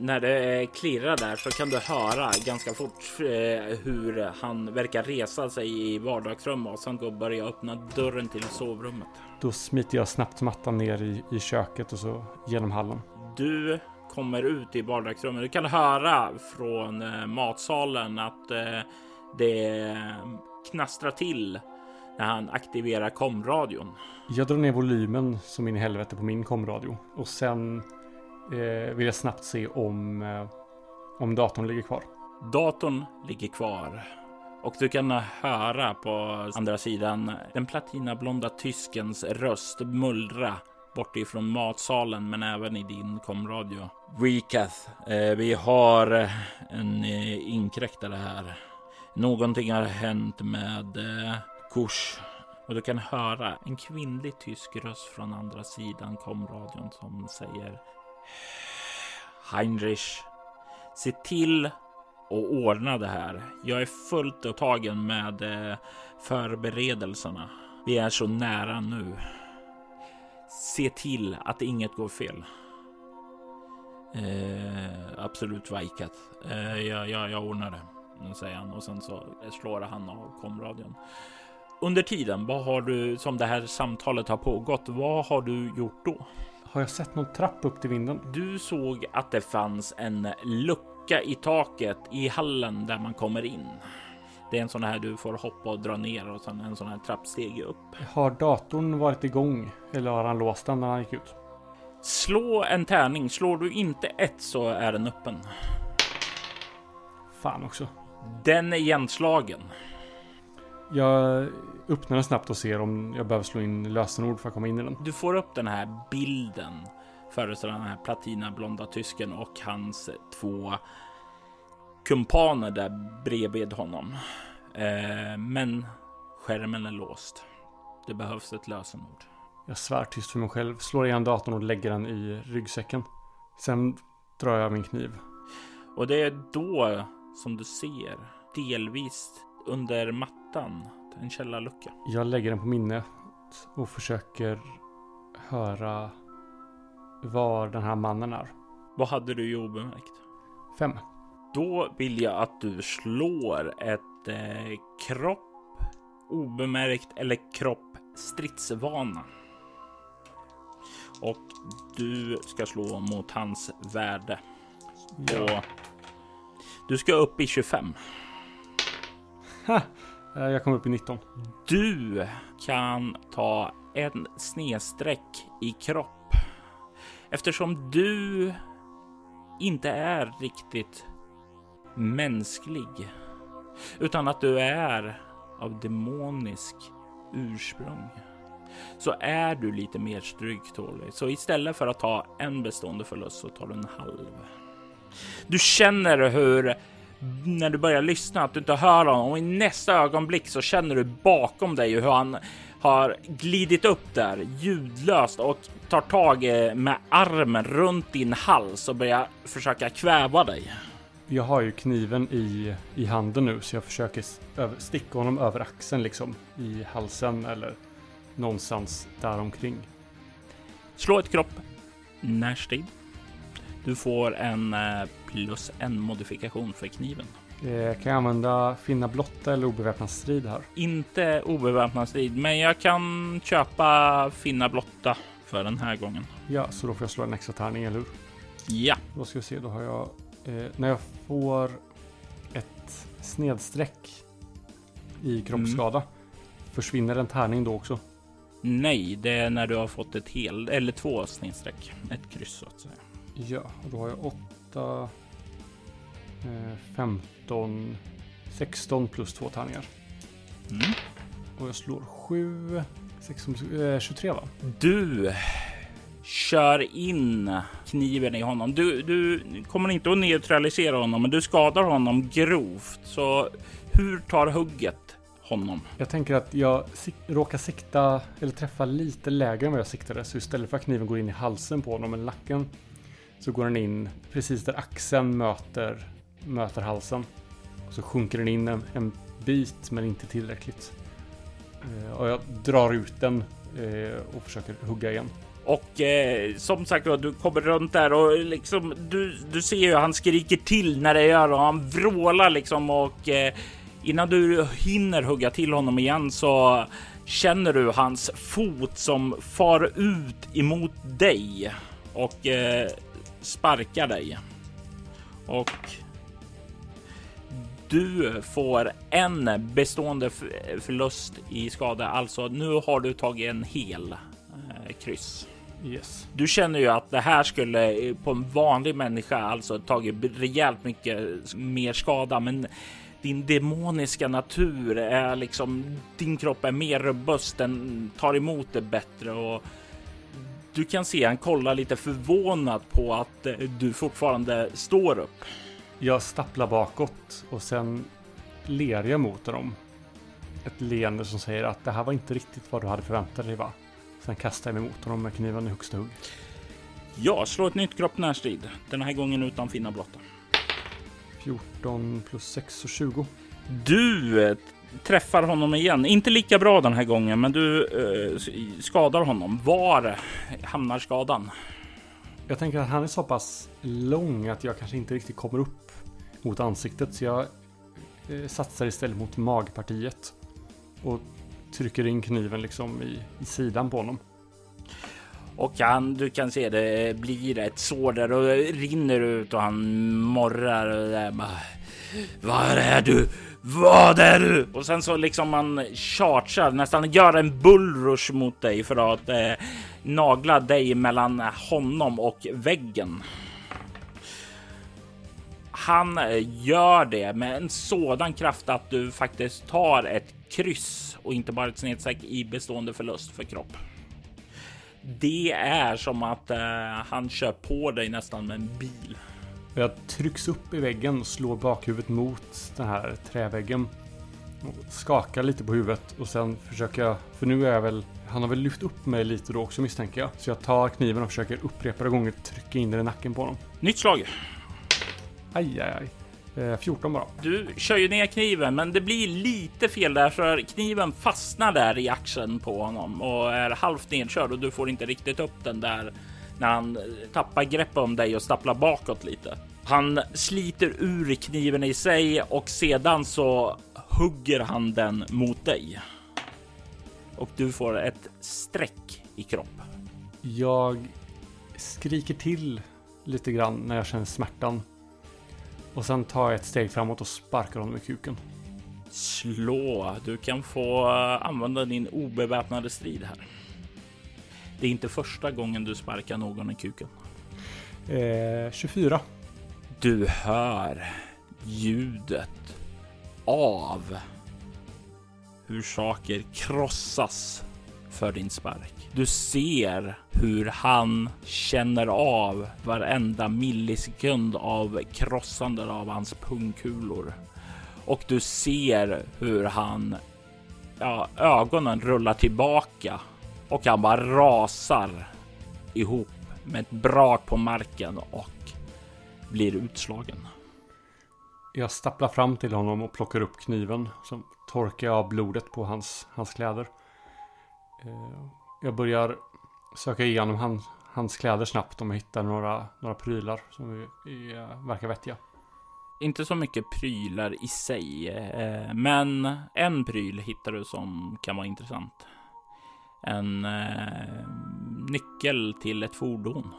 Speaker 1: När det klirrar där så kan du höra ganska fort eh, hur han verkar resa sig i vardagsrummet och sen går börja öppna dörren till sovrummet.
Speaker 2: Då smiter jag snabbt mattan ner i, i köket och så genom hallen.
Speaker 1: Du kommer ut i vardagsrummet. Du kan höra från eh, matsalen att eh, det knastrar till när han aktiverar komradion.
Speaker 2: Jag drar ner volymen som in i helvete på min komradio och sen eh, vill jag snabbt se om, eh, om datorn ligger kvar.
Speaker 1: Datorn ligger kvar och du kan höra på andra sidan den platinablonda tyskens röst mullra bortifrån matsalen men även i din komradio. Weekath, eh, vi har eh, en eh, inkräktare här. Någonting har hänt med eh, Kurs och du kan höra en kvinnlig tysk röst från andra sidan komradion som säger Heinrich, se till att ordna det här. Jag är fullt upptagen med eh, förberedelserna. Vi är så nära nu. Se till att inget går fel. Eh, absolut vajkat. Eh, jag, jag, jag ordnar det, säger han och sen så slår han av komradion. under tiden, vad har du som det här samtalet har pågått? Vad har du gjort då?
Speaker 2: Har jag sett någon trapp upp till vinden?
Speaker 1: Du såg att det fanns en lucka i taket i hallen där man kommer in. Det är en sån här du får hoppa och dra ner och sen en sån här trappsteg upp.
Speaker 2: Har datorn varit igång? Eller har han låst den när han gick ut?
Speaker 1: Slå en tärning. Slår du inte ett så är den öppen.
Speaker 2: Fan också.
Speaker 1: Den är igenslagen.
Speaker 2: Jag öppnar den snabbt och ser om jag behöver slå in lösenord för att komma in i den.
Speaker 1: Du får upp den här bilden föreställande den här platinablonda tysken och hans två kumpaner där bredvid honom. Eh, men skärmen är låst. Det behövs ett lösenord.
Speaker 2: Jag svär tyst för mig själv, slår igen datorn och lägger den i ryggsäcken. Sen drar jag min kniv.
Speaker 1: Och det är då som du ser delvis under mattan en källarlucka.
Speaker 2: Jag lägger den på minnet och försöker höra var den här mannen är.
Speaker 1: Vad hade du i obemärkt?
Speaker 2: Fem.
Speaker 1: Då vill jag att du slår ett eh, kropp obemärkt eller kropp stridsvana. Och du ska slå mot hans värde.
Speaker 2: Ja.
Speaker 1: Och du ska upp i 25.
Speaker 2: Ha! Eh, jag kom upp i 19.
Speaker 1: Du kan ta en snedsträck i kropp eftersom du inte är riktigt mänsklig utan att du är av demonisk ursprung så är du lite mer stryktålig. Så istället för att ta en bestående förlust så tar du en halv. Du känner hur när du börjar lyssna att du inte hör honom och i nästa ögonblick så känner du bakom dig hur han har glidit upp där ljudlöst och tar tag med armen runt din hals och börjar försöka kväva dig.
Speaker 2: Jag har ju kniven i, i handen nu så jag försöker sticka honom över axeln liksom. I halsen eller någonstans där omkring.
Speaker 1: Slå ett kropp närstrid. Du får en eh, plus en modifikation för kniven.
Speaker 2: Eh, kan jag använda finna blotta eller obeväpnad strid här?
Speaker 1: Inte obeväpnad strid, men jag kan köpa finna blotta för den här gången.
Speaker 2: Ja, så då får jag slå en extra tärning, eller hur?
Speaker 1: Ja,
Speaker 2: Då ska vi se, då har jag... Eh, när jag får ett snedstreck i kroppsskada. Försvinner en tärning då också?
Speaker 1: nej, det är när du har fått ett hel eller två snedstreck. Ett kryss så att säga.
Speaker 2: Ja, och då har jag 8, eh, 15, 16 plus två tärningar.
Speaker 1: Mm.
Speaker 2: Och jag slår 7, 16, eh, 23 va?
Speaker 1: Du kör in kniven i honom. Du, du kommer inte att neutralisera honom, men du skadar honom grovt. Så hur tar hugget honom?
Speaker 2: Jag tänker att jag sik- råkar sikta eller träffa lite lägre än vad jag siktade. Så istället för att kniven går in i halsen på honom eller nacken så går den in precis där axeln möter, möter halsen. Och så sjunker den in en, en bit men inte tillräckligt. Eh, och jag drar ut den eh, och försöker hugga igen.
Speaker 1: Och eh, som sagt var, du kommer runt där och liksom du, du ser ju han skriker till när det gör och han vrålar liksom och eh, innan du hinner hugga till honom igen så känner du hans fot som far ut emot dig och eh, sparkar dig. Och du får en bestående förlust i skada. Alltså nu har du tagit en hel eh, kryss.
Speaker 2: Yes.
Speaker 1: Du känner ju att det här skulle eh, på en vanlig människa alltså tagit rejält mycket mer skada, men din demoniska natur är liksom din kropp är mer robust. Den tar emot det bättre och du kan se han kollar lite förvånad på att eh, du fortfarande står upp.
Speaker 2: Jag stapplar bakåt och sen ler jag mot dem. Ett leende som säger att det här var inte riktigt vad du hade förväntat dig va? Sen kastar jag mig mot honom med kniven i högsta hugg.
Speaker 1: Ja, slå ett nytt kropp närstrid. Den här gången utan finna blotta.
Speaker 2: 14 plus 6 och 20.
Speaker 1: Du eh, träffar honom igen. Inte lika bra den här gången, men du eh, skadar honom. Var hamnar skadan?
Speaker 2: Jag tänker att han är så pass lång att jag kanske inte riktigt kommer upp mot ansiktet. Så jag eh, satsar istället mot magpartiet. Och trycker in kniven liksom i, i sidan på honom.
Speaker 1: Och han, du kan se det blir ett sår där och rinner ut och han morrar och där bara. Var är du? Vad är du? Och sen så liksom man chargear, nästan gör en bullrush mot dig för att eh, nagla dig mellan honom och väggen. Han eh, gör det med en sådan kraft att du faktiskt tar ett kryss och inte bara ett snedstreck i bestående förlust för kropp. Det är som att eh, han kör på dig nästan med en bil.
Speaker 2: Jag trycks upp i väggen och slår bakhuvudet mot den här träväggen. Och skakar lite på huvudet och sen försöker jag, för nu är jag väl, han har väl lyft upp mig lite då också misstänker jag. Så jag tar kniven och försöker upprepade gånger trycka in den i nacken på honom.
Speaker 1: Nytt slag.
Speaker 2: Aj, aj, aj. Eh, 14 bara.
Speaker 1: Du kör ju ner kniven, men det blir lite fel där för kniven fastnar där i axeln på honom och är halvt nedkörd och du får inte riktigt upp den där när han tappar grepp om dig och stapplar bakåt lite. Han sliter ur kniven i sig och sedan så hugger han den mot dig. Och du får ett streck i kropp.
Speaker 2: Jag skriker till lite grann när jag känner smärtan. Och sen tar jag ett steg framåt och sparkar honom i kuken.
Speaker 1: Slå. Du kan få använda din obeväpnade strid här. Det är inte första gången du sparkar någon i kuken.
Speaker 2: Eh, 24.
Speaker 1: Du hör ljudet av hur saker krossas för din spark. Du ser hur han känner av varenda millisekund av krossande av hans pungkulor. Och du ser hur han, ja, ögonen rullar tillbaka och han bara rasar ihop med ett brak på marken och blir utslagen.
Speaker 2: Jag stapplar fram till honom och plockar upp kniven. Som torkar jag av blodet på hans, hans kläder. Eh, jag börjar söka igenom hans, hans kläder snabbt om jag hittar några, några prylar som är, är, verkar vettiga.
Speaker 1: Inte så mycket prylar i sig, eh, men en pryl hittar du som kan vara intressant. En eh, nyckel till ett fordon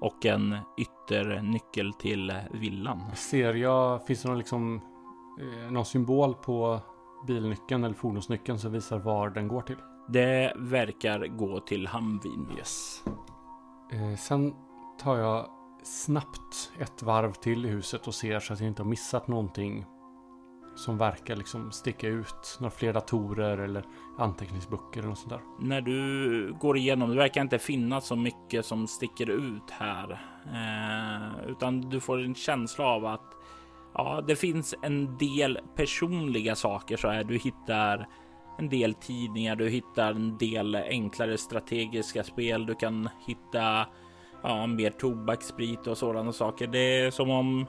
Speaker 1: och en ytternyckel till villan.
Speaker 2: Ser jag, finns det någon, liksom, eh, någon symbol på bilnyckeln eller fordonsnyckeln som visar var den går till?
Speaker 1: Det verkar gå till Hamvin.
Speaker 2: Yes. Eh, sen tar jag snabbt ett varv till i huset och ser så att jag inte har missat någonting som verkar liksom sticka ut. Några fler datorer eller anteckningsböcker eller något sånt där.
Speaker 1: När du går igenom, det verkar inte finnas så mycket som sticker ut här. Eh, utan du får en känsla av att ja, det finns en del personliga saker så här. Du hittar en del tidningar, du hittar en del enklare strategiska spel. Du kan hitta ja, mer tobak, sprit och sådana saker. Det är som om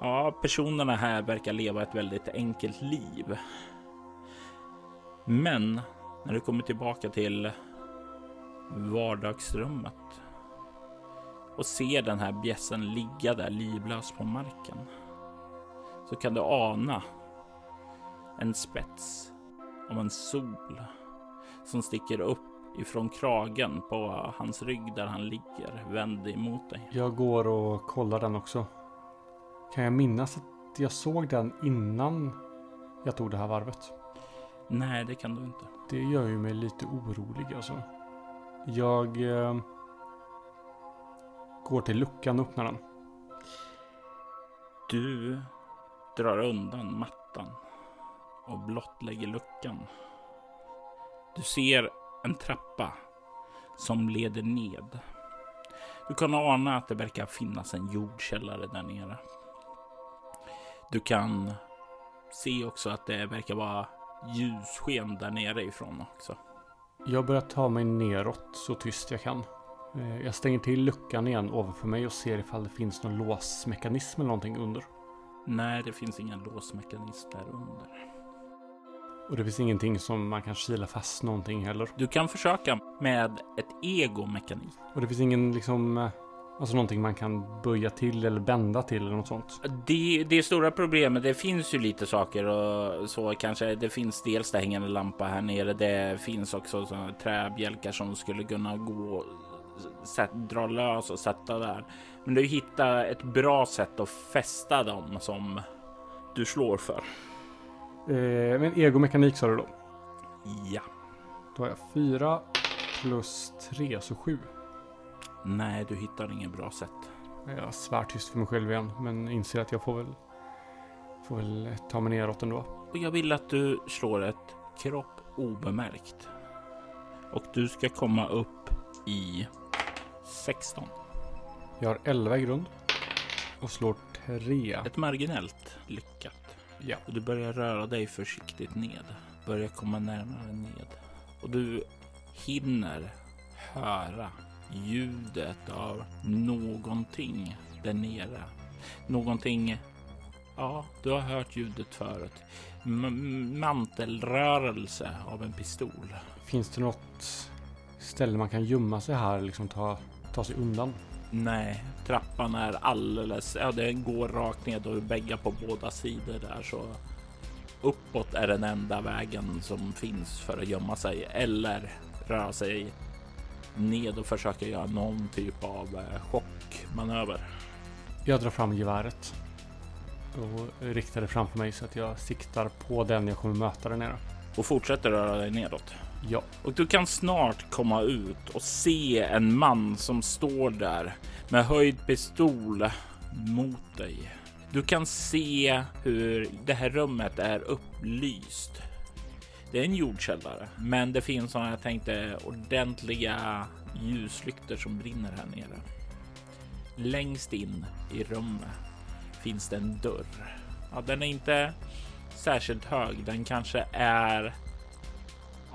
Speaker 1: ja, personerna här verkar leva ett väldigt enkelt liv. Men när du kommer tillbaka till vardagsrummet och ser den här bjässen ligga där livlös på marken så kan du ana en spets av en sol som sticker upp ifrån kragen på hans rygg där han ligger vänd emot dig.
Speaker 2: Jag går och kollar den också. Kan jag minnas att jag såg den innan jag tog det här varvet?
Speaker 1: Nej, det kan du inte.
Speaker 2: Det gör ju mig lite orolig alltså. Jag eh, går till luckan och öppnar den.
Speaker 1: Du drar undan mattan och blottlägger luckan. Du ser en trappa som leder ned. Du kan ana att det verkar finnas en jordkällare där nere. Du kan se också att det verkar vara ljussken där nere ifrån också.
Speaker 2: Jag börjar ta mig neråt så tyst jag kan. Eh, jag stänger till luckan igen ovanför mig och ser ifall det finns någon låsmekanism eller någonting under.
Speaker 1: Nej, det finns ingen låsmekanism där under.
Speaker 2: Och det finns ingenting som man kan kila fast någonting heller.
Speaker 1: Du kan försöka med ett egomekanik.
Speaker 2: Och det finns ingen liksom... eh, Alltså någonting man kan böja till eller bända till eller något sånt.
Speaker 1: Det, det stora problemet, det finns ju lite saker och så kanske. Det finns dels det hängande lampa här nere. Det finns också träbjälkar som skulle kunna gå, sätt, dra lös och sätta där. Men du hittar ett bra sätt att fästa dem som du slår för.
Speaker 2: Eh, men egomekanik sa du då?
Speaker 1: Ja.
Speaker 2: Då har jag fyra plus tre, så sju.
Speaker 1: Nej, du hittar inget bra sätt.
Speaker 2: Jag svär tyst för mig själv igen, men inser att jag får väl, får väl ta mig neråt ändå.
Speaker 1: Och jag vill att du slår ett kropp obemärkt. Och du ska komma upp i 16.
Speaker 2: Jag har 11 i grund och slår 3.
Speaker 1: Ett marginellt lyckat.
Speaker 2: Ja.
Speaker 1: Och du börjar röra dig försiktigt ned. Börjar komma närmare ned. Och du hinner höra ljudet av någonting där nere. Någonting. Ja, du har hört ljudet förut. M mantelrörelse av en pistol.
Speaker 2: Finns det något ställe man kan gömma sig här liksom ta, ta sig undan?
Speaker 1: Nej, trappan är alldeles... Ja, den går rakt ned och bägga på båda sidor där så uppåt är den enda vägen som finns för att gömma sig eller röra sig ned och försöka göra någon typ av eh, chockmanöver.
Speaker 2: Jag drar fram geväret och riktar det framför mig så att jag siktar på den jag kommer möta där nere.
Speaker 1: Och fortsätter röra dig nedåt.
Speaker 2: Ja,
Speaker 1: Och du kan snart komma ut och se en man som står där med höjd pistol mot dig. Du kan se hur det här rummet är upplyst. Det är en jordkällare, men det finns sådana jag tänkte ordentliga ljuslyktor som brinner här nere. Längst in i rummet finns det en dörr. Ja, den är inte särskilt hög. Den kanske är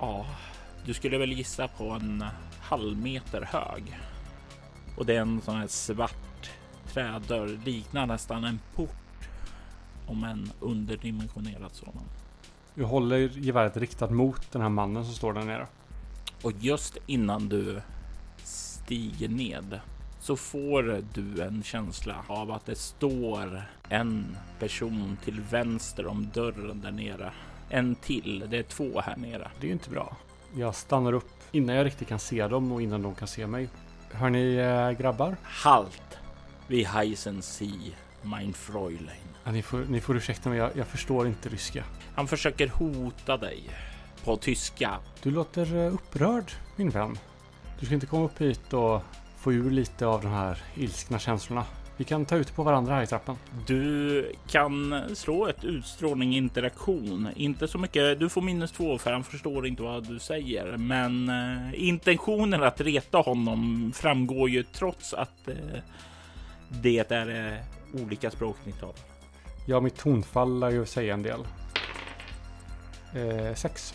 Speaker 1: Ja, du skulle väl gissa på en halv meter hög. Och det är en sån här svart trädörr, liknar nästan en port. Om en underdimensionerad sådan.
Speaker 2: jag håller geväret riktat mot den här mannen som står där nere.
Speaker 1: Och just innan du stiger ned så får du en känsla av att det står en person till vänster om dörren där nere. En till, det är två här nere.
Speaker 2: Det är ju inte bra. Jag stannar upp innan jag riktigt kan se dem och innan de kan se mig. Hör ni eh, grabbar?
Speaker 1: Halt! Vi heißen Sie, mein Fräulein.
Speaker 2: Ja, ni, får, ni får ursäkta mig, jag, jag förstår inte ryska.
Speaker 1: Han försöker hota dig på tyska.
Speaker 2: Du låter eh, upprörd, min vän. Du ska inte komma upp hit och få ur lite av de här ilskna känslorna. Vi kan ta ut på varandra här i trappen.
Speaker 1: Du kan slå ett utstrålning interaktion. Inte så mycket. Du får minus två för han förstår inte vad du säger, men eh, intentionen att reta honom framgår ju trots att eh, det är eh, olika språk ni talar.
Speaker 2: Ja, mitt tonfall lär ju säga en del. Eh, sex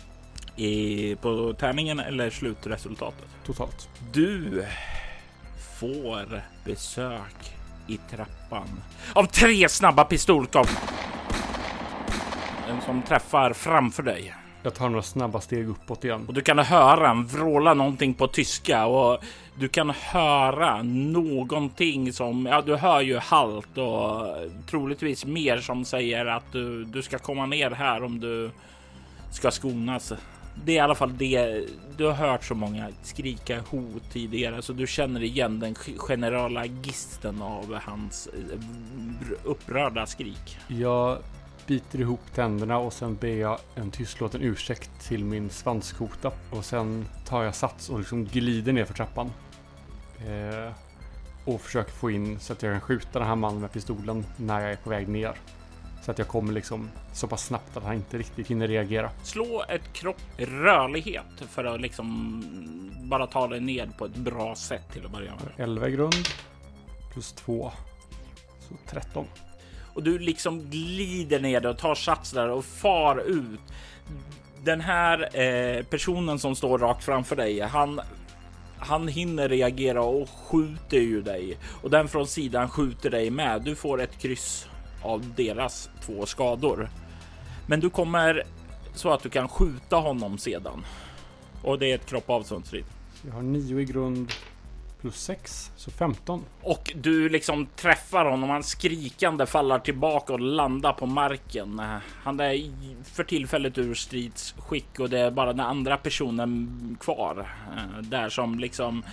Speaker 1: I, på tärningen eller slutresultatet?
Speaker 2: totalt.
Speaker 1: Du får besök i trappan av tre snabba pistolskott. En som träffar framför dig
Speaker 2: Jag tar några snabba steg uppåt igen.
Speaker 1: och du kan höra en vråla någonting på tyska och du kan höra någonting som ja, du hör ju halt och troligtvis mer som säger att du, du ska komma ner här om du ska skonas. Det är i alla fall det. Du har hört så många skrika hot tidigare så du känner igen den generala gisten av hans eh, upprörda skrik.
Speaker 2: Jag biter ihop tänderna och sen ber jag en tystlåten ursäkt till min svanskota. Och sen tar jag sats och liksom glider ner för trappan. Eh, och försöker få in så att jag kan skjuta den här mannen med pistolen när jag är på väg ner. Så att jag kommer liksom så pass snabbt att han inte riktigt hinner reagera.
Speaker 1: Slå ett kropp rörlighet för att liksom bara ta dig ned på ett bra sätt till att börja med.
Speaker 2: 11 i grund. Plus 2. Så 13.
Speaker 1: Och du liksom glider ner och tar sats där och far ut. Den här eh, personen som står rakt framför dig, han han hinner reagera och skjuter ju dig och den från sidan skjuter dig med. Du får ett kryss av deras två skador. Men du kommer så att du kan skjuta honom sedan. Och det är ett kropp avståndsstrid.
Speaker 2: Jag har 9 i grund. plus 6, så 15.
Speaker 1: Och du liksom träffar honom. Han skrikande faller tillbaka och landar på marken. Han är för tillfället ur stridsskick och det är bara den andra personen kvar eh, där som liksom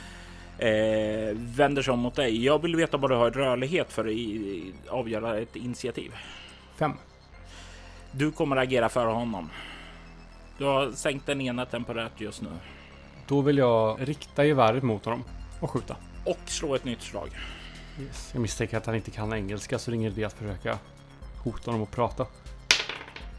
Speaker 1: eh, vänder sig om mot dig. Jag vill veta vad du har rörlighet för att avgöra ett initiativ.
Speaker 2: 5.
Speaker 1: Du kommer agera för honom. Du har sänkt den ena temporärt just nu.
Speaker 2: Då vill jag rikta geväret mot honom och skjuta.
Speaker 1: Och slå ett nytt slag.
Speaker 2: Yes. Jag misstänker att han inte kan engelska så det är ingen idé att försöka hota honom och prata.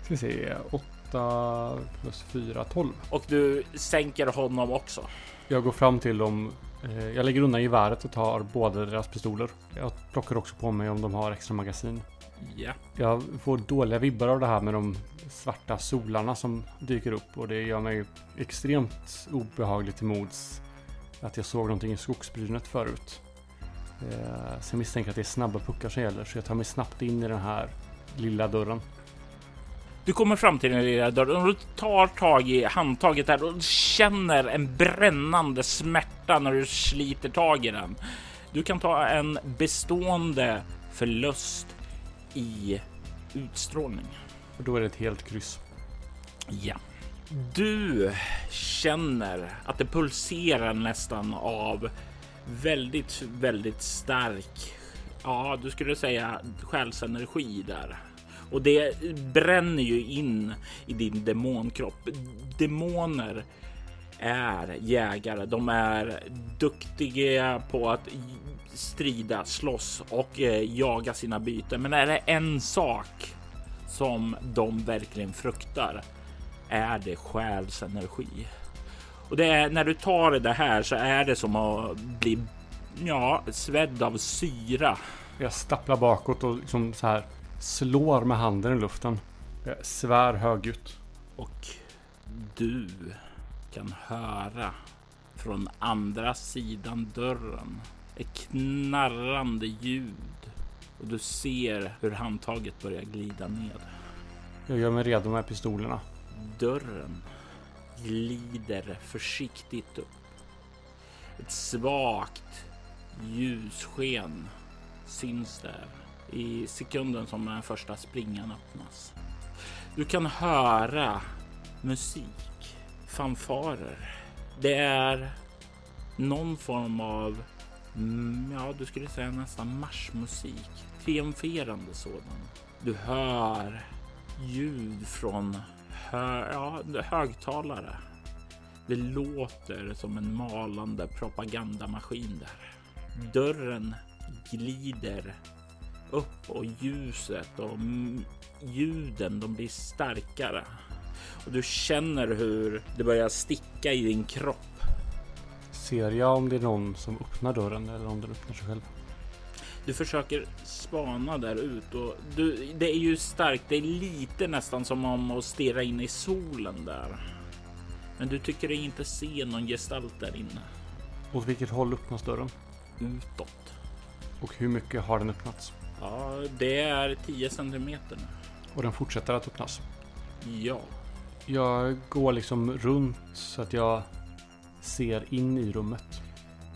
Speaker 2: Ska vi se. 8 plus 4, 12.
Speaker 1: Och du sänker honom också.
Speaker 2: Jag går fram till dem. Eh, Jag lägger undan geväret och tar båda deras pistoler. Jag plockar också på mig om de har extra magasin.
Speaker 1: Ja,
Speaker 2: Jag får dåliga vibbar av det här med de svarta solarna som dyker upp och det gör mig extremt obehagligt till mods att jag såg någonting i skogsbrynet förut. Eh, Så jag misstänker att det är snabba puckar som gäller så jag tar mig snabbt in i den här lilla dörren.
Speaker 1: Du kommer fram till den lilla dörren och du tar tag i handtaget där och känner en brännande smärta när du sliter tag i den. Du kan ta en bestående förlust i utstrålning.
Speaker 2: Och då är det ett helt kryss.
Speaker 1: Ja. Du känner att det pulserar nästan av väldigt, väldigt stark, ja, du skulle säga själsenergi där. Och det bränner ju in i din demonkropp. Demoner är jägare. De är duktiga på att strida, slåss och eh, jaga sina byten. Men är det en sak som de verkligen fruktar är det själsenergi. Och det är när du tar det här så är det som att bli ja, svedd av syra.
Speaker 2: Jag stapplar bakåt och liksom så här slår med handen i luften. Jag svär högljutt.
Speaker 1: Och du kan höra från andra sidan dörren ett knarrande ljud och du ser hur handtaget börjar glida ned.
Speaker 2: Jag gör mig redo med pistolerna.
Speaker 1: Dörren glider försiktigt upp. Ett svagt ljussken syns där i sekunden som den första springan öppnas. Du kan höra musik, fanfarer. Det är någon form av, mm, ja, du skulle säga nästan marschmusik, triumferande sådan. Du hör ljud från hö ja, högtalare. Det låter som en malande propagandamaskin där. Dörren glider upp och ljuset och ljuden de blir starkare. Och du känner hur det börjar sticka i din kropp.
Speaker 2: Ser jag om det är någon som öppnar dörren eller om den öppnar sig själv?
Speaker 1: Du försöker spana där ut och du, det är ju starkt. Det är lite nästan som om att stirra in i solen där. Men du tycker dig inte se någon gestalt där inne.
Speaker 2: Åt vilket håll öppnas dörren?
Speaker 1: Utåt.
Speaker 2: Och hur mycket har den öppnats?
Speaker 1: Ja, det är 10 centimeter nu.
Speaker 2: Och den fortsätter att öppnas.
Speaker 1: Ja,
Speaker 2: Jag går liksom runt så att jag ser in i rummet.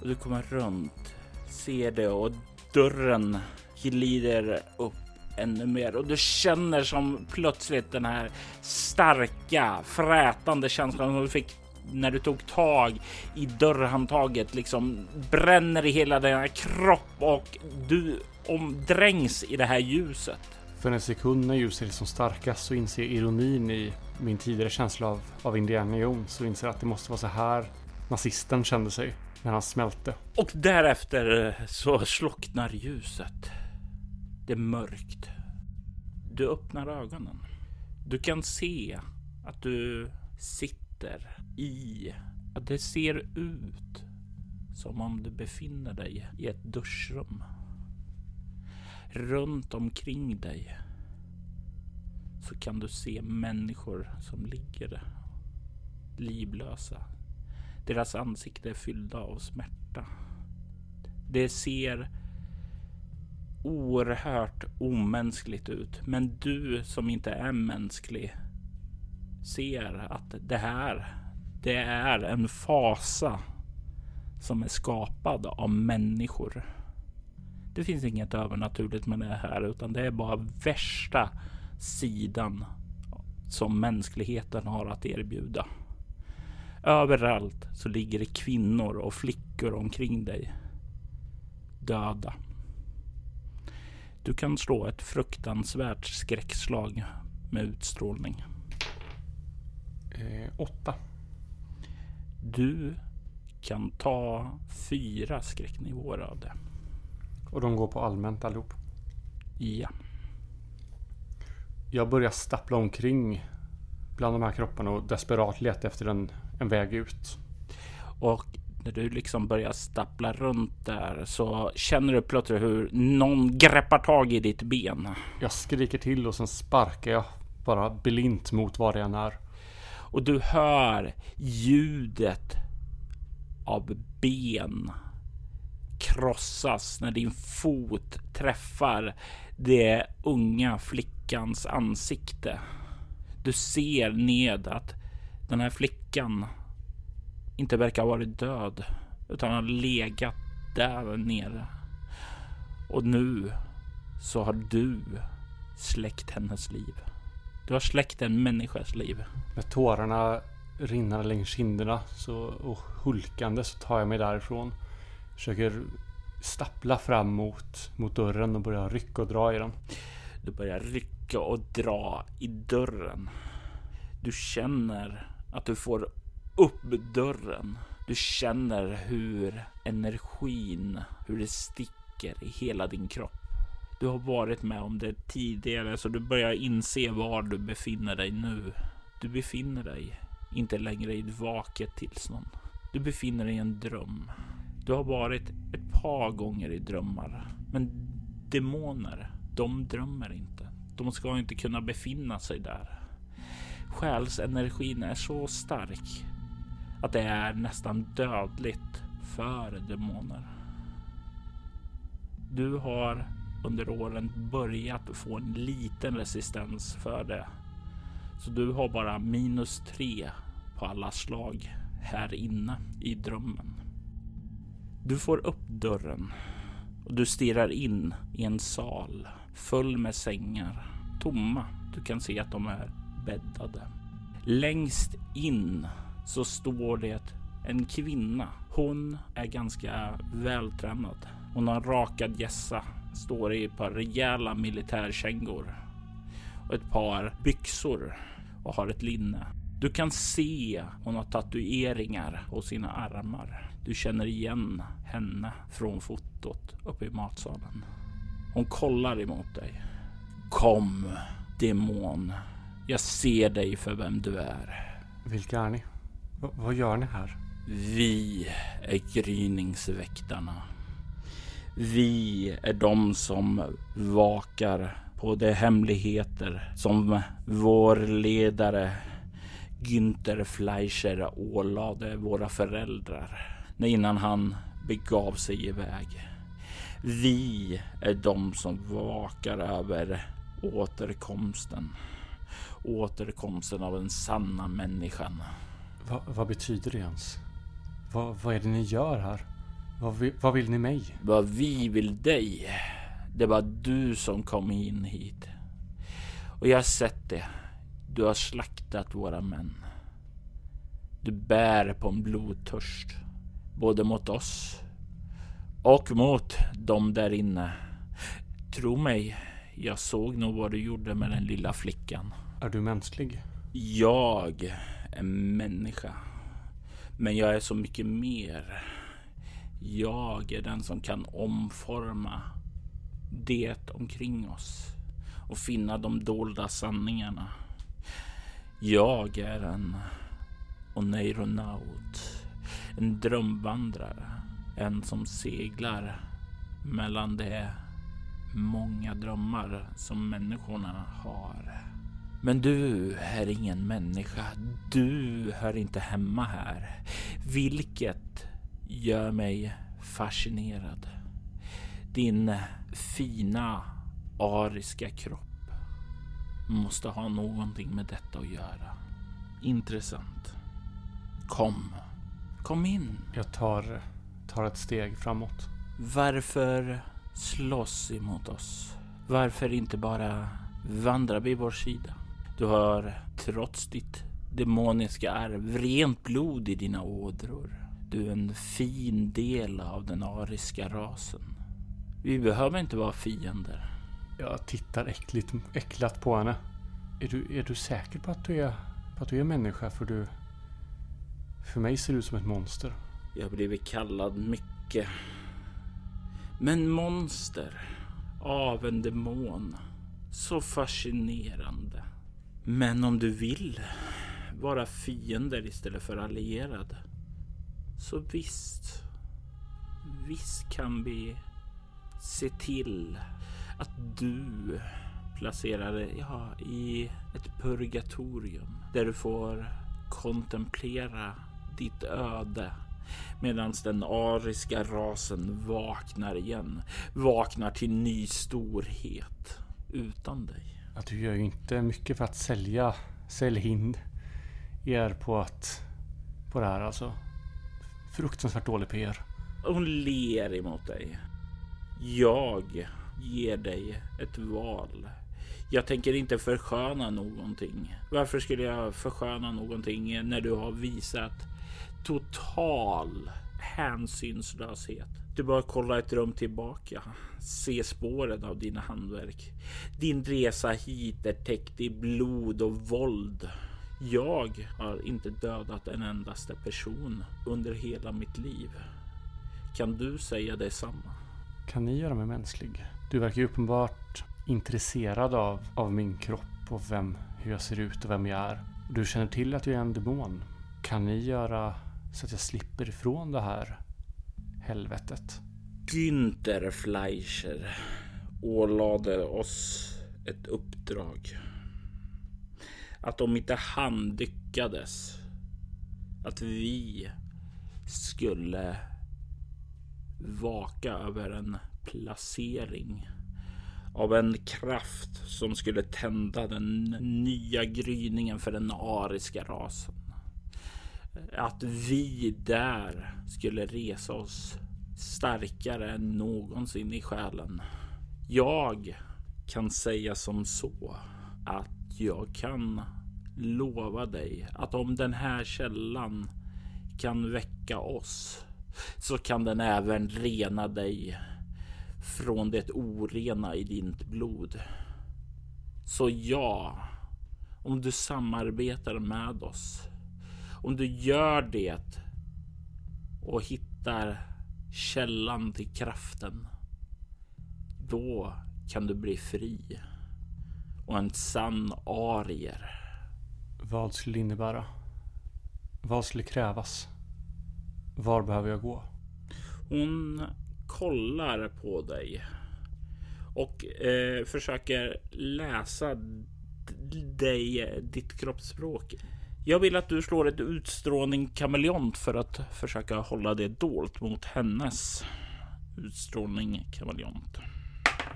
Speaker 1: och du kommer runt, ser det och dörren glider upp ännu mer och du känner som plötsligt den här starka frätande känslan som du fick när du tog tag i dörrhandtaget liksom bränner i hela din kropp och du omdrängs i det här ljuset.
Speaker 2: För en sekund när ljuset är som starkast så inser jag ironin i min tidigare känsla av, av Indiana Jones. Så inser att det måste vara så här nazisten kände sig när han smälte.
Speaker 1: Och därefter så slocknar ljuset. Det är mörkt. Du öppnar ögonen. Du kan se att du sitter i, att det ser ut som om du befinner dig i ett duschrum. Runt omkring dig så kan du se människor som ligger livlösa. Deras ansikte är fyllda av smärta. Det ser oerhört omänskligt ut. Men du som inte är mänsklig ser att det här, det är en fasa som är skapad av människor. Det finns inget övernaturligt med det här, utan det är bara värsta sidan som mänskligheten har att erbjuda. Överallt så ligger det kvinnor och flickor omkring dig. Döda. Du kan slå ett fruktansvärt skräckslag med utstrålning.
Speaker 2: Eh, åtta.
Speaker 1: Du kan ta fyra skräcknivåer av det.
Speaker 2: Och de går på allmänt allihop.
Speaker 1: Ja.
Speaker 2: Jag börjar stappla omkring bland de här kropparna och desperat leta efter en, en väg ut.
Speaker 1: Och när du liksom börjar stappla runt där så känner du plötsligt hur någon greppar tag i ditt ben.
Speaker 2: Jag skriker till och sen sparkar jag bara blint mot var det än är.
Speaker 1: Och du hör ljudet av ben krossas när din fot träffar det unga flickans ansikte. Du ser ned att den här flickan inte verkar ha varit död utan har legat där nere. Och nu så har du släckt hennes liv. Du har släckt en människas liv.
Speaker 2: Med tårarna rinnande längs kinderna så, och hulkande så tar jag mig därifrån. Försöker stappla fram mot, mot dörren och börjar rycka och dra i den.
Speaker 1: Du börjar rycka och dra i dörren. Du känner att du får upp dörren. Du känner hur energin, hur det sticker i hela din kropp. Du har varit med om det tidigare så du börjar inse var du befinner dig nu. Du befinner dig inte längre i ett vaket tillstånd. Du befinner dig i en dröm. Du har varit ett par gånger i drömmar, men demoner, de drömmer inte. De ska inte kunna befinna sig där. Själsenergin är så stark att det är nästan dödligt för demoner. Du har under åren börjat få en liten resistens för det. Så du har bara minus tre på alla slag här inne i drömmen. Du får upp dörren och du stirrar in i en sal full med sängar. Tomma. Du kan se att de är bäddade. Längst in så står det en kvinna. Hon är ganska vältränad. Hon har rakad gässa, står i ett par rejäla militärkängor och ett par byxor och har ett linne. Du kan se hon har tatueringar på sina armar. Du känner igen henne från fotot uppe i matsalen. Hon kollar emot dig. Kom, demon. Jag ser dig för vem du är.
Speaker 2: Vilka är ni? V vad gör ni här?
Speaker 1: Vi är gryningsväktarna. Vi är de som vakar på de hemligheter som vår ledare Günther Fleischer ålade våra föräldrar innan han begav sig iväg. Vi är de som vakar över återkomsten. Återkomsten av den sanna människan.
Speaker 2: Va, vad betyder det ens? Va, vad är det ni gör här? Vad vill, vad vill ni mig?
Speaker 1: Vad vi vill dig. Det var du som kom in hit. Och jag har sett det. Du har slaktat våra män. Du bär på en blodtörst. Både mot oss och mot dem där inne. Tro mig, jag såg nog vad du gjorde med den lilla flickan.
Speaker 2: Är du mänsklig?
Speaker 1: Jag är människa. Men jag är så mycket mer. Jag är den som kan omforma det omkring oss och finna de dolda sanningarna. Jag är en oneironaut, en drömvandrare, en som seglar mellan de många drömmar som människorna har. Men du är ingen människa. Du hör inte hemma här, vilket gör mig fascinerad. Din fina ariska kropp måste ha någonting med detta att göra. Intressant. Kom. Kom in.
Speaker 2: Jag tar tar ett steg framåt.
Speaker 1: Varför slåss emot oss? Varför inte bara vandra vid vår sida? Du har trots ditt demoniska arv rent blod i dina ådror. Du är en fin del av den ariska rasen. Vi behöver inte vara fiender.
Speaker 2: Jag tittar äckligt, äcklat på henne. Är du, är du säker på att du är, på att du är människa? För du... För mig ser du ut som ett monster.
Speaker 1: Jag har blivit kallad mycket. Men monster av en demon. Så fascinerande. Men om du vill vara fiender istället för allierad. Så visst. Visst kan vi se till att du placerar dig ja, i ett purgatorium där du får kontemplera ditt öde medan den ariska rasen vaknar igen. Vaknar till ny storhet utan dig.
Speaker 2: Att du gör ju inte mycket för att sälja, in er på att, på det här alltså. Fruktansvärt dålig PR.
Speaker 1: Hon ler emot dig. Jag ger dig ett val. Jag tänker inte försköna någonting. Varför skulle jag försköna någonting när du har visat total hänsynslöshet? Du bara kolla ett rum tillbaka. Se spåren av dina handverk. Din resa hit är täckt i blod och våld. Jag har inte dödat en endaste person under hela mitt liv. Kan du säga detsamma?
Speaker 2: Kan ni göra mig mänsklig? Du verkar ju uppenbart intresserad av, av min kropp och vem, hur jag ser ut och vem jag är. Du känner till att jag är en demon. Kan ni göra så att jag slipper ifrån det här helvetet?
Speaker 1: Günther Fleischer ålade oss ett uppdrag. Att om inte han lyckades, att vi skulle vaka över en placering av en kraft som skulle tända den nya gryningen för den ariska rasen. Att vi där skulle resa oss starkare än någonsin i själen. Jag kan säga som så att jag kan lova dig att om den här källan kan väcka oss så kan den även rena dig från det orena i ditt blod. Så ja, om du samarbetar med oss, om du gör det och hittar källan till kraften, då kan du bli fri och en sann arier.
Speaker 2: Vad skulle det innebära? Vad skulle krävas? Var behöver jag gå?
Speaker 1: Hon kollar på dig och eh, försöker läsa dig, ditt kroppsspråk. Jag vill att du slår ett utstrålning kameleont för att försöka hålla det dolt mot hennes utstrålning kameleont.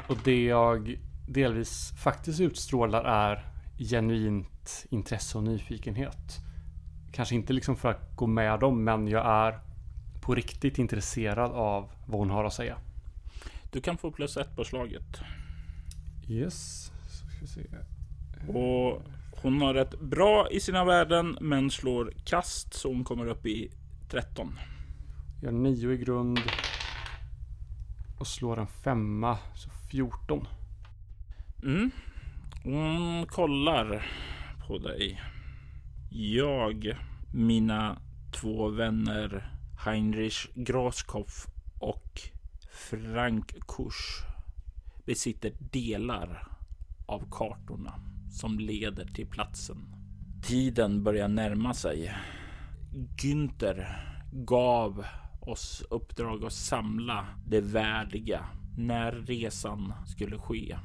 Speaker 2: Och det jag delvis faktiskt utstrålar är genuint intresse och nyfikenhet. Kanske inte liksom för att gå med dem, men jag är på riktigt intresserad av vad hon har att säga.
Speaker 1: Du kan få plus ett på slaget.
Speaker 2: Yes. Så ska vi se.
Speaker 1: Och hon har rätt bra i sina värden, men slår kast så hon kommer upp i 13.
Speaker 2: Jag har nio i grund. Och slår en femma, så 14.
Speaker 1: Mm. Hon kollar på dig. Jag, mina två vänner Heinrich Graskopf och Frank Kusch besitter delar av kartorna som leder till platsen. Tiden börjar närma sig. Günther gav oss uppdrag att samla det värdiga när resan skulle ske.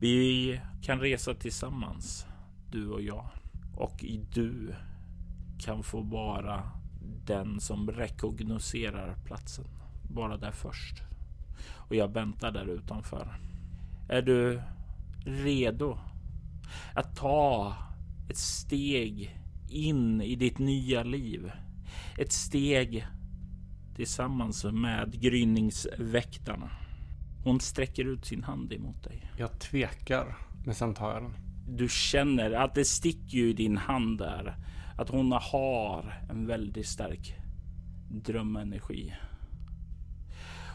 Speaker 1: Vi kan resa tillsammans, du och jag. Och du kan få vara den som rekognoserar platsen. Bara där först. Och jag väntar där utanför. Är du redo att ta ett steg in i ditt nya liv? Ett steg tillsammans med gryningsväktarna. Hon sträcker ut sin hand emot dig.
Speaker 2: Jag tvekar, men sen tar jag den.
Speaker 1: Du känner att det sticker ju i din hand där. Att hon har en väldigt stark drömenergi.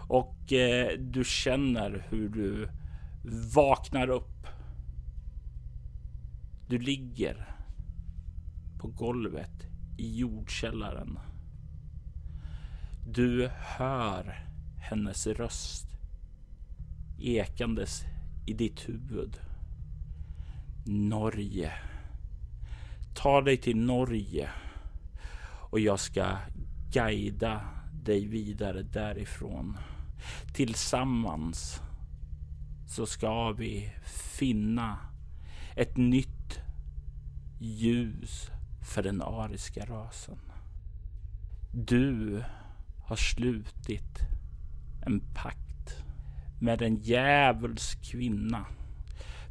Speaker 1: Och eh, du känner hur du vaknar upp. Du ligger på golvet i jordkällaren. Du hör hennes röst ekandes i ditt huvud. Norge. Ta dig till Norge och jag ska guida dig vidare därifrån. Tillsammans så ska vi finna ett nytt ljus för den ariska rasen. Du har slutit en pakt med en djävulsk kvinna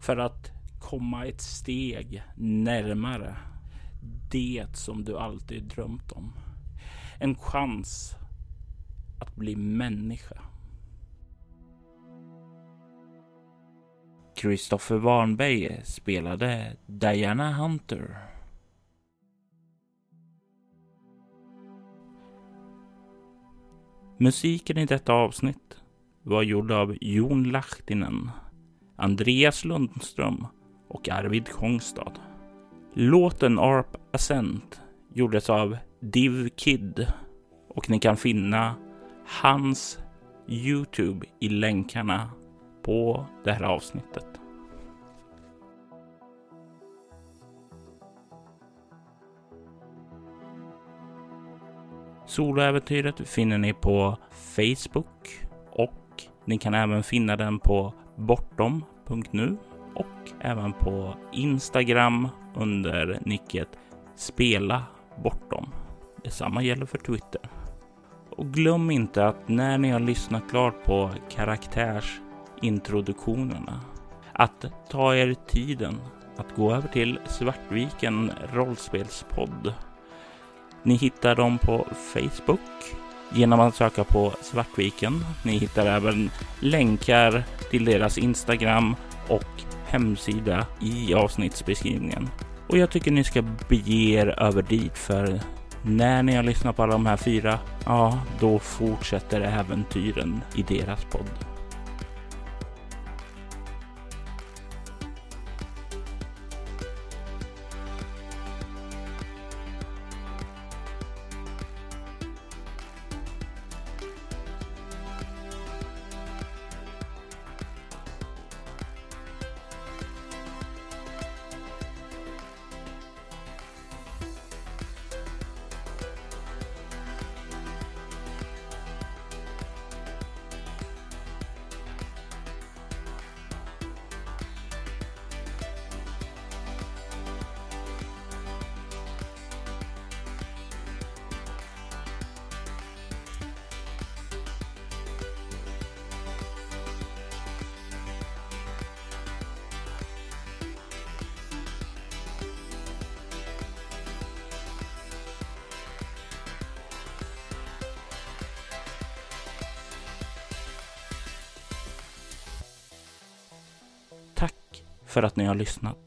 Speaker 1: för att komma ett steg närmare det som du alltid drömt om. En chans att bli människa. Christopher Warnberg spelade Diana Hunter. Musiken i detta avsnitt var gjord av Jon Lahtinen, Andreas Lundström och Arvid Kongstad. Låten Arp Ascent gjordes av Div Kid och ni kan finna hans Youtube i länkarna på det här avsnittet. Soloäventyret finner ni på Facebook och ni kan även finna den på bortom.nu och även på Instagram under nicket Spela Bortom. Detsamma gäller för Twitter. Och glöm inte att när ni har lyssnat klart på karaktärs Introduktionerna. att ta er tiden att gå över till Svartviken rollspelspodd. Ni hittar dem på Facebook genom att söka på Svartviken. Ni hittar även länkar till deras Instagram och hemsida i avsnittsbeskrivningen. Och jag tycker ni ska bege er över dit för när ni har lyssnat på alla de här fyra, ja, då fortsätter äventyren i deras podd. För